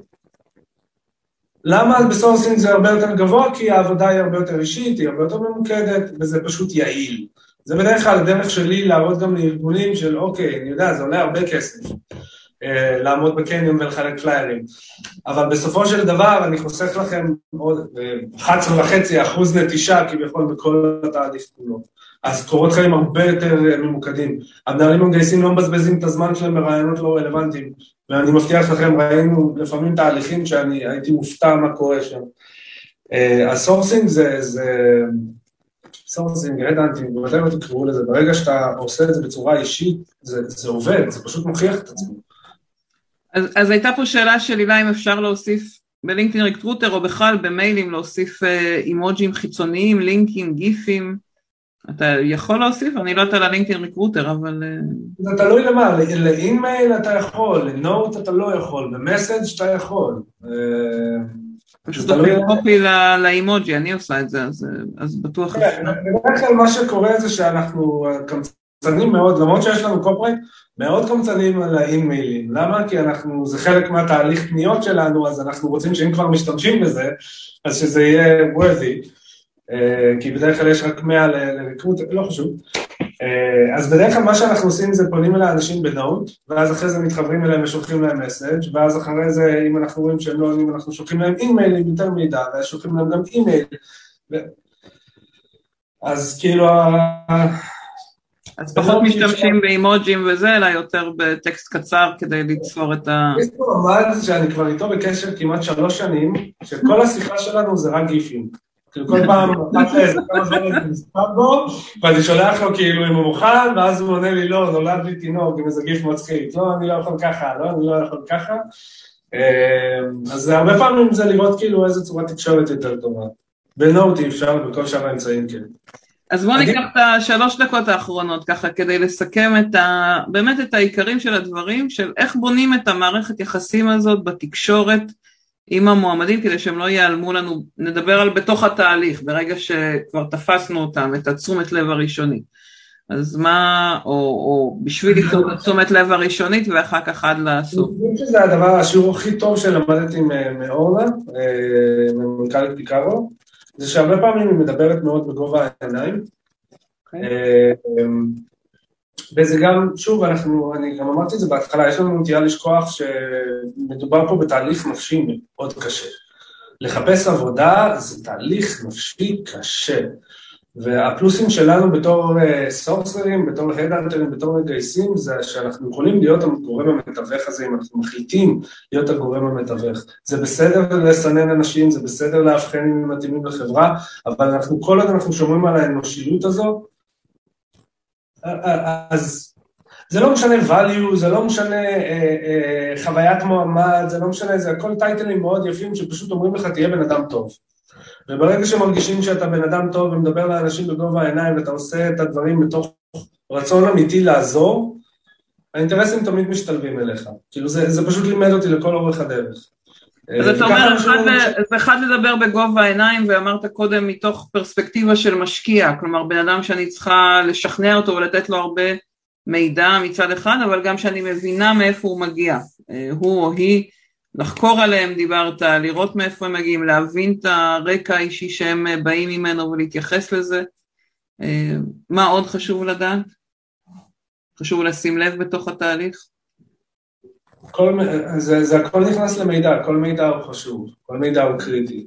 למה ב sourcing זה הרבה יותר גבוה? כי העבודה היא הרבה יותר אישית, היא הרבה יותר ממוקדת, וזה פשוט יעיל. זה בדרך כלל הדרך שלי להראות גם לארגונים של אוקיי, אני יודע, זה עולה הרבה כסף. אה, לעמוד בקניון ולחלק פליירים. אבל בסופו של דבר אני חוסך לכם עוד 11 וחצי אחוז נטישה כביכול בכל התהליך כולו. אז קורות חיים הרבה יותר ממוקדים. המנהלים המגייסים לא מבזבזים את הזמן שלהם בראיונות לא רלוונטיים. ואני מבטיח לכם, ראינו לפעמים תהליכים שאני הייתי מופתע מה קורה שם. ה sourcing זה, זה sourcing, headhunting, whatever תקראו לזה, ברגע שאתה עושה את זה בצורה אישית, זה, זה עובד, זה פשוט מוכיח את עצמו. אז, אז הייתה פה שאלה של הילה אם אפשר להוסיף ב LinkedIn Recruiter או בכלל במיילים להוסיף אה, אימוג'ים חיצוניים, לינקים, גיפים. אתה יכול להוסיף? אני לא יודעת על ה LinkedIn Recruiter, אבל... אה, זה תלוי למה, לאימייל אתה יכול, ל note אתה לא יכול, ב message אתה יכול. אה, פשוט תלוי copy לאימוג'י, אני עושה את זה, אז, אז בטוח... כן, בדרך כלל מה שקורה זה שאנחנו קמצנים מאוד, למרות שיש לנו corporate, מאוד קמצנים על האימיילים. למה? כי אנחנו, זה חלק מהתהליך קניות שלנו, אז אנחנו רוצים שאם כבר משתמשים בזה, אז שזה יהיה worthy. אה, כי בדרך כלל יש רק 100 לריקרוט, לא חשוב. אה, אז בדרך כלל מה שאנחנו עושים זה פונים אל האנשים בנוט, ואז אחרי זה מתחברים אליהם ושולחים להם מסאג', ואז אחרי זה, אם אנחנו רואים שהם לא עונים, אנחנו שולחים להם אימייל עם יותר מידע, ואז שולחים להם גם אימייל. ו... אז כאילו אז פחות משתמשים באימוג'ים וזה, אלא יותר בטקסט קצר כדי ליצור את ה... יש פה עמד שאני כבר איתו בקשר כמעט שלוש שנים, שכל השיחה שלנו זה רק גיפים. כאילו כל פעם, אחת לאיזה כמה זמן אני מספר בו, ואני שולח לו כאילו אם הוא מוכן, ואז הוא עונה לי לא, נולד לי תינוק עם איזה גיף מצחיק, לא, אני לא יכול ככה, לא, אני לא יכול ככה. אמ, אז הרבה פעמים זה לראות כאילו איזה צורת תקשורת יותר טובה. בנוט אי אפשר, בכל שאר האמצעים כן. אז בואו ניקח את השלוש דקות האחרונות ככה כדי לסכם את ה... באמת את העיקרים של הדברים של איך בונים את המערכת יחסים הזאת בתקשורת עם המועמדים כדי שהם לא ייעלמו לנו, נדבר על בתוך התהליך, ברגע שכבר תפסנו אותם, את התשומת לב הראשונית. אז מה, או, או בשביל ליצור את תשומת לב הראשונית ואחר כך עד לסוף. אני חושב שזה הדבר, השיעור הכי טוב שלמדתי מאורנה, אה, ממנכ"לית פיקארו, זה שהרבה פעמים היא מדברת מאוד בגובה העיניים. אה, וזה גם, שוב, אנחנו, אני גם אמרתי את זה בהתחלה, יש לנו נטייה לשכוח שמדובר פה בתהליך נפשי מאוד קשה. לחפש עבודה זה תהליך נפשי קשה. והפלוסים שלנו בתור סורסרים, בתור הדאנטרים, בתור מגייסים, זה שאנחנו יכולים להיות הגורם המתווך הזה, אם אנחנו מחליטים להיות הגורם המתווך. זה בסדר לסנן אנשים, זה בסדר לאבחן אם הם מתאימים לחברה, אבל אנחנו כל עוד אנחנו שומרים על האנושיות הזו, אז זה לא משנה value, זה לא משנה אה, אה, חוויית מועמד, זה לא משנה, זה הכל טייטלים מאוד יפים שפשוט אומרים לך תהיה בן אדם טוב. וברגע שמרגישים שאתה בן אדם טוב ומדבר לאנשים בגובה העיניים ואתה עושה את הדברים מתוך רצון אמיתי לעזור, האינטרסים תמיד משתלבים אליך. כאילו זה, זה פשוט לימד אותי לכל אורך הדרך. אז אתה אומר, אחד לדבר בגובה העיניים, ואמרת קודם מתוך פרספקטיבה של משקיע, כלומר בן אדם שאני צריכה לשכנע אותו ולתת לו הרבה מידע מצד אחד, אבל גם שאני מבינה מאיפה הוא מגיע, אה, הוא או היא, לחקור עליהם דיברת, לראות מאיפה הם מגיעים, להבין את הרקע האישי שהם אה, באים ממנו ולהתייחס לזה. אה, מה עוד חשוב לדעת? חשוב לשים לב בתוך התהליך? כל, זה, זה הכל נכנס למידע, כל מידע הוא חשוב, כל מידע הוא קריטי.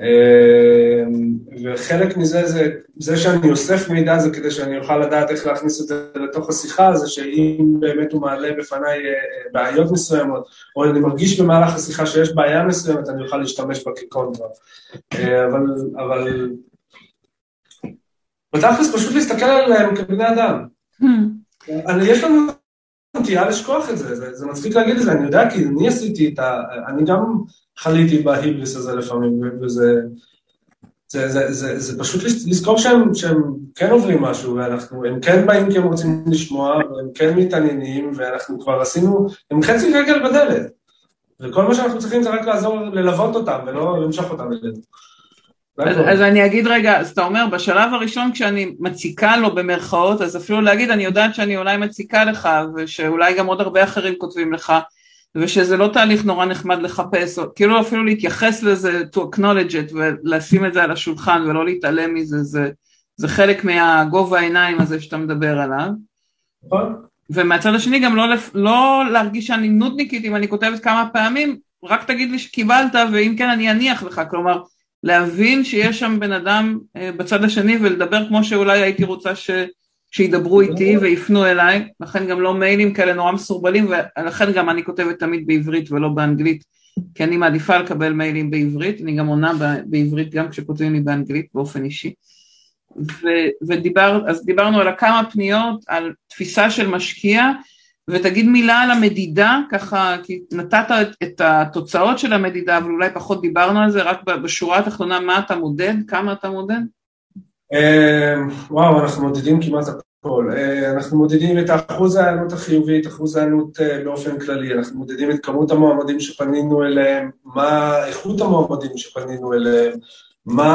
אמ, וחלק מזה זה, זה שאני אוסף מידע זה כדי שאני אוכל לדעת איך להכניס את זה לתוך השיחה, זה שאם באמת הוא מעלה בפניי אה, בעיות מסוימות, או אני מרגיש במהלך השיחה שיש בעיה מסוימת, אני אוכל להשתמש בה כקונטרה. אה, אבל, אבל בתכלס פשוט להסתכל עליהם כבני אדם. Hmm. יש לנו נטייה לשכוח את זה, זה, זה מצחיק להגיד את זה, אני יודע כי אני עשיתי את ה... אני גם חליתי בהיבריס הזה לפעמים, וזה... זה, זה, זה, זה פשוט לזכור שהם, שהם כן עוברים משהו, ואנחנו, הם כן באים כי הם רוצים לשמוע, והם כן מתעניינים, ואנחנו כבר עשינו, הם חצי רגל בדלת. וכל מה שאנחנו צריכים זה רק לעזור ללוות אותם, ולא למשוך אותם אלינו. אז, אז אני אגיד רגע, אז אתה אומר, בשלב הראשון כשאני מציקה לו במרכאות, אז אפילו להגיד, אני יודעת שאני אולי מציקה לך, ושאולי גם עוד הרבה אחרים כותבים לך, ושזה לא תהליך נורא נחמד לחפש, או כאילו אפילו להתייחס לזה, to acknowledge it, ולשים את זה על השולחן ולא להתעלם מזה, זה, זה חלק מהגובה העיניים הזה שאתה מדבר עליו. נכון. ומהצד השני גם לא, לא להרגיש שאני נודניקית אם אני כותבת כמה פעמים, רק תגיד לי שקיבלת ואם כן אני אניח לך, כלומר להבין שיש שם בן אדם אה, בצד השני ולדבר כמו שאולי הייתי רוצה ש... שידברו איתי ויפנו אליי, לכן גם לא מיילים כאלה נורא מסורבלים ולכן גם אני כותבת תמיד בעברית ולא באנגלית, כי אני מעדיפה לקבל מיילים בעברית, אני גם עונה בעברית גם כשכותבים לי באנגלית באופן אישי. ו- ודיבר, אז דיברנו על כמה פניות, על תפיסה של משקיע, ותגיד מילה על המדידה, ככה, כי נתת את, את התוצאות של המדידה, אבל אולי פחות דיברנו על זה, רק בשורה התחתונה, מה אתה מודד? כמה אתה מודד? אה, וואו, אנחנו מודדים כמעט הכל. אה, אנחנו מודדים את אחוז ההיענות החיובית, אחוז ההיענות אה, באופן כללי, אנחנו מודדים את כמות המועמדים שפנינו אליהם, מה איכות המועמדים שפנינו אליהם, מה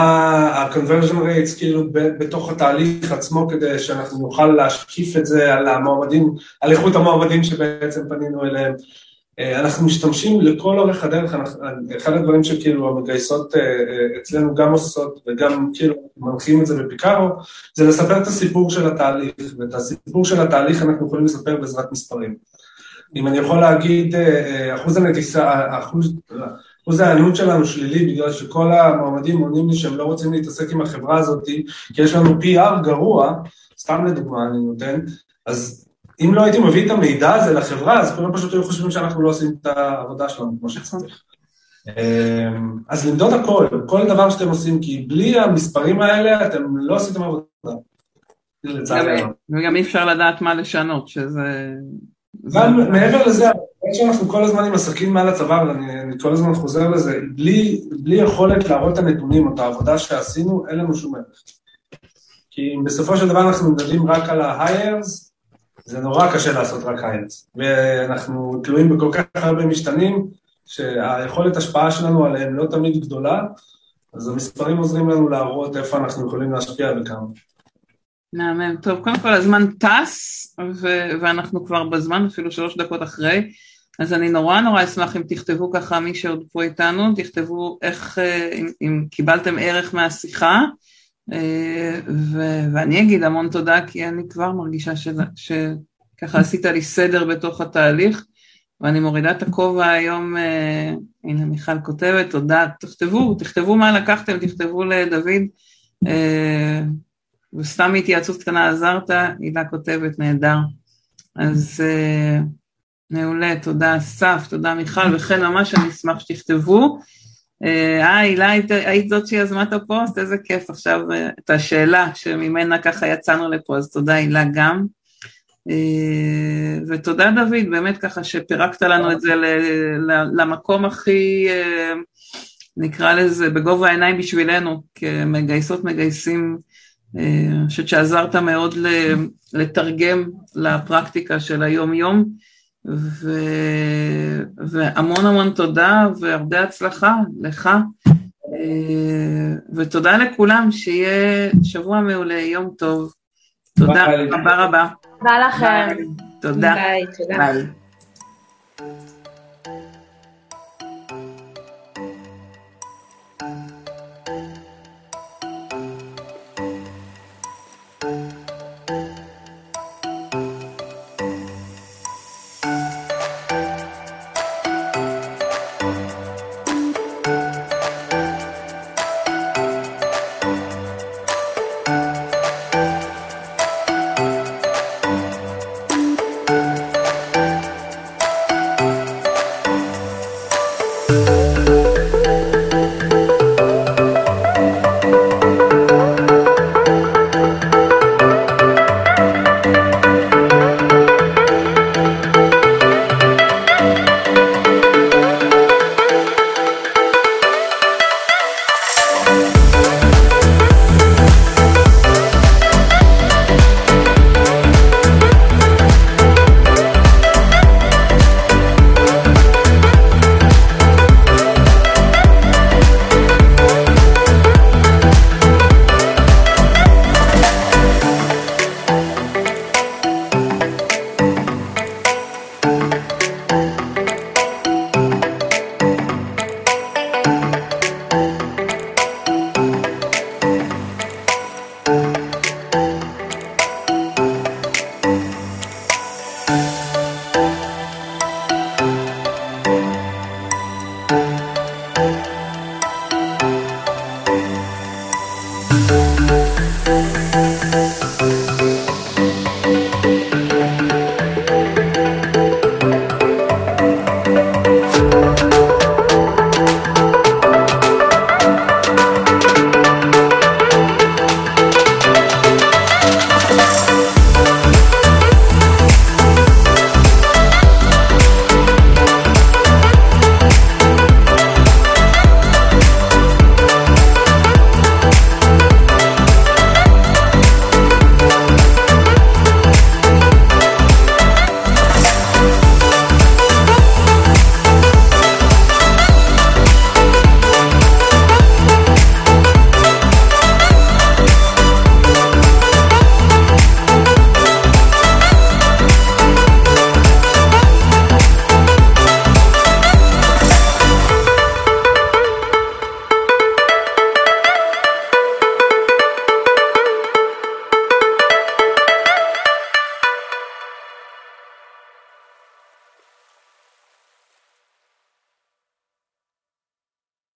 ה-conversion rates כאילו בתוך התהליך עצמו כדי שאנחנו נוכל להשקיף את זה על המועמדים, על איכות המועמדים שבעצם פנינו אליהם. אה, אנחנו משתמשים לכל אורך הדרך, אחד הדברים שכאילו המגייסות אה, אה, אצלנו גם עושות וגם כאילו מנחים את זה בפיקארו, זה לספר את הסיפור של התהליך, ואת הסיפור של התהליך אנחנו יכולים לספר בעזרת מספרים. אם אני יכול להגיד, אחוז הנטיסה, אחוז, אחוז ההיענות שלנו שלילי בגלל שכל המועמדים עונים לי שהם לא רוצים להתעסק עם החברה הזאת כי יש לנו PR גרוע, סתם לדוגמה אני נותן, אז אם לא הייתי מביא את המידע הזה לחברה, אז כולם פשוט היו חושבים שאנחנו לא עושים את העבודה שלנו כמו שצריך. אמ, אז למדוד הכל, כל דבר שאתם עושים, כי בלי המספרים האלה אתם לא עשיתם עבודה. וגם אי אפשר לדעת מה לשנות, שזה... מעבר לזה, באמת שאנחנו כל הזמן עם עסקים מעל הצוואר, ואני כל הזמן חוזר לזה, בלי, בלי יכולת להראות את הנתונים או את העבודה שעשינו, אין לנו שום ערך. כי בסופו של דבר אנחנו מדברים רק על ה-hires, זה נורא קשה לעשות רק היילס, ואנחנו תלויים בכל כך הרבה משתנים, שהיכולת השפעה שלנו עליהם לא תמיד גדולה, אז המספרים עוזרים לנו להראות איפה אנחנו יכולים להשפיע וכמה. מהמם. טוב, קודם כל הזמן טס, ו- ואנחנו כבר בזמן, אפילו שלוש דקות אחרי, אז אני נורא נורא אשמח אם תכתבו ככה, מי שעוד פה איתנו, תכתבו איך, אה, אם, אם קיבלתם ערך מהשיחה, אה, ו- ואני אגיד המון תודה, כי אני כבר מרגישה ש- שככה עשית לי סדר בתוך התהליך, ואני מורידה את הכובע היום, אה, הנה מיכל כותבת, תודה, תכתבו, תכתבו מה לקחתם, תכתבו לדוד, אה, וסתם התייעצות קטנה עזרת, הילה כותבת, נהדר. אז מעולה, תודה אסף, תודה מיכל, וכן ממש אני אשמח שתכתבו. אה, הילה, היית, היית זאת שיזמה את הפוסט, איזה כיף עכשיו, אה, את השאלה שממנה ככה יצאנו לפה, אז תודה הילה גם. אה, ותודה דוד, באמת ככה שפירקת לנו את זה למקום הכי, נקרא לזה, בגובה העיניים בשבילנו, כמגייסות מגייסים, אני חושבת שעזרת מאוד לתרגם לפרקטיקה של היום-יום. ו... והמון המון תודה והרבה הצלחה לך, אה, ותודה לכולם, שיהיה שבוע מעולה, יום טוב. תודה רבה רבה. תודה לכם. תודה. ביי, תודה. ביי.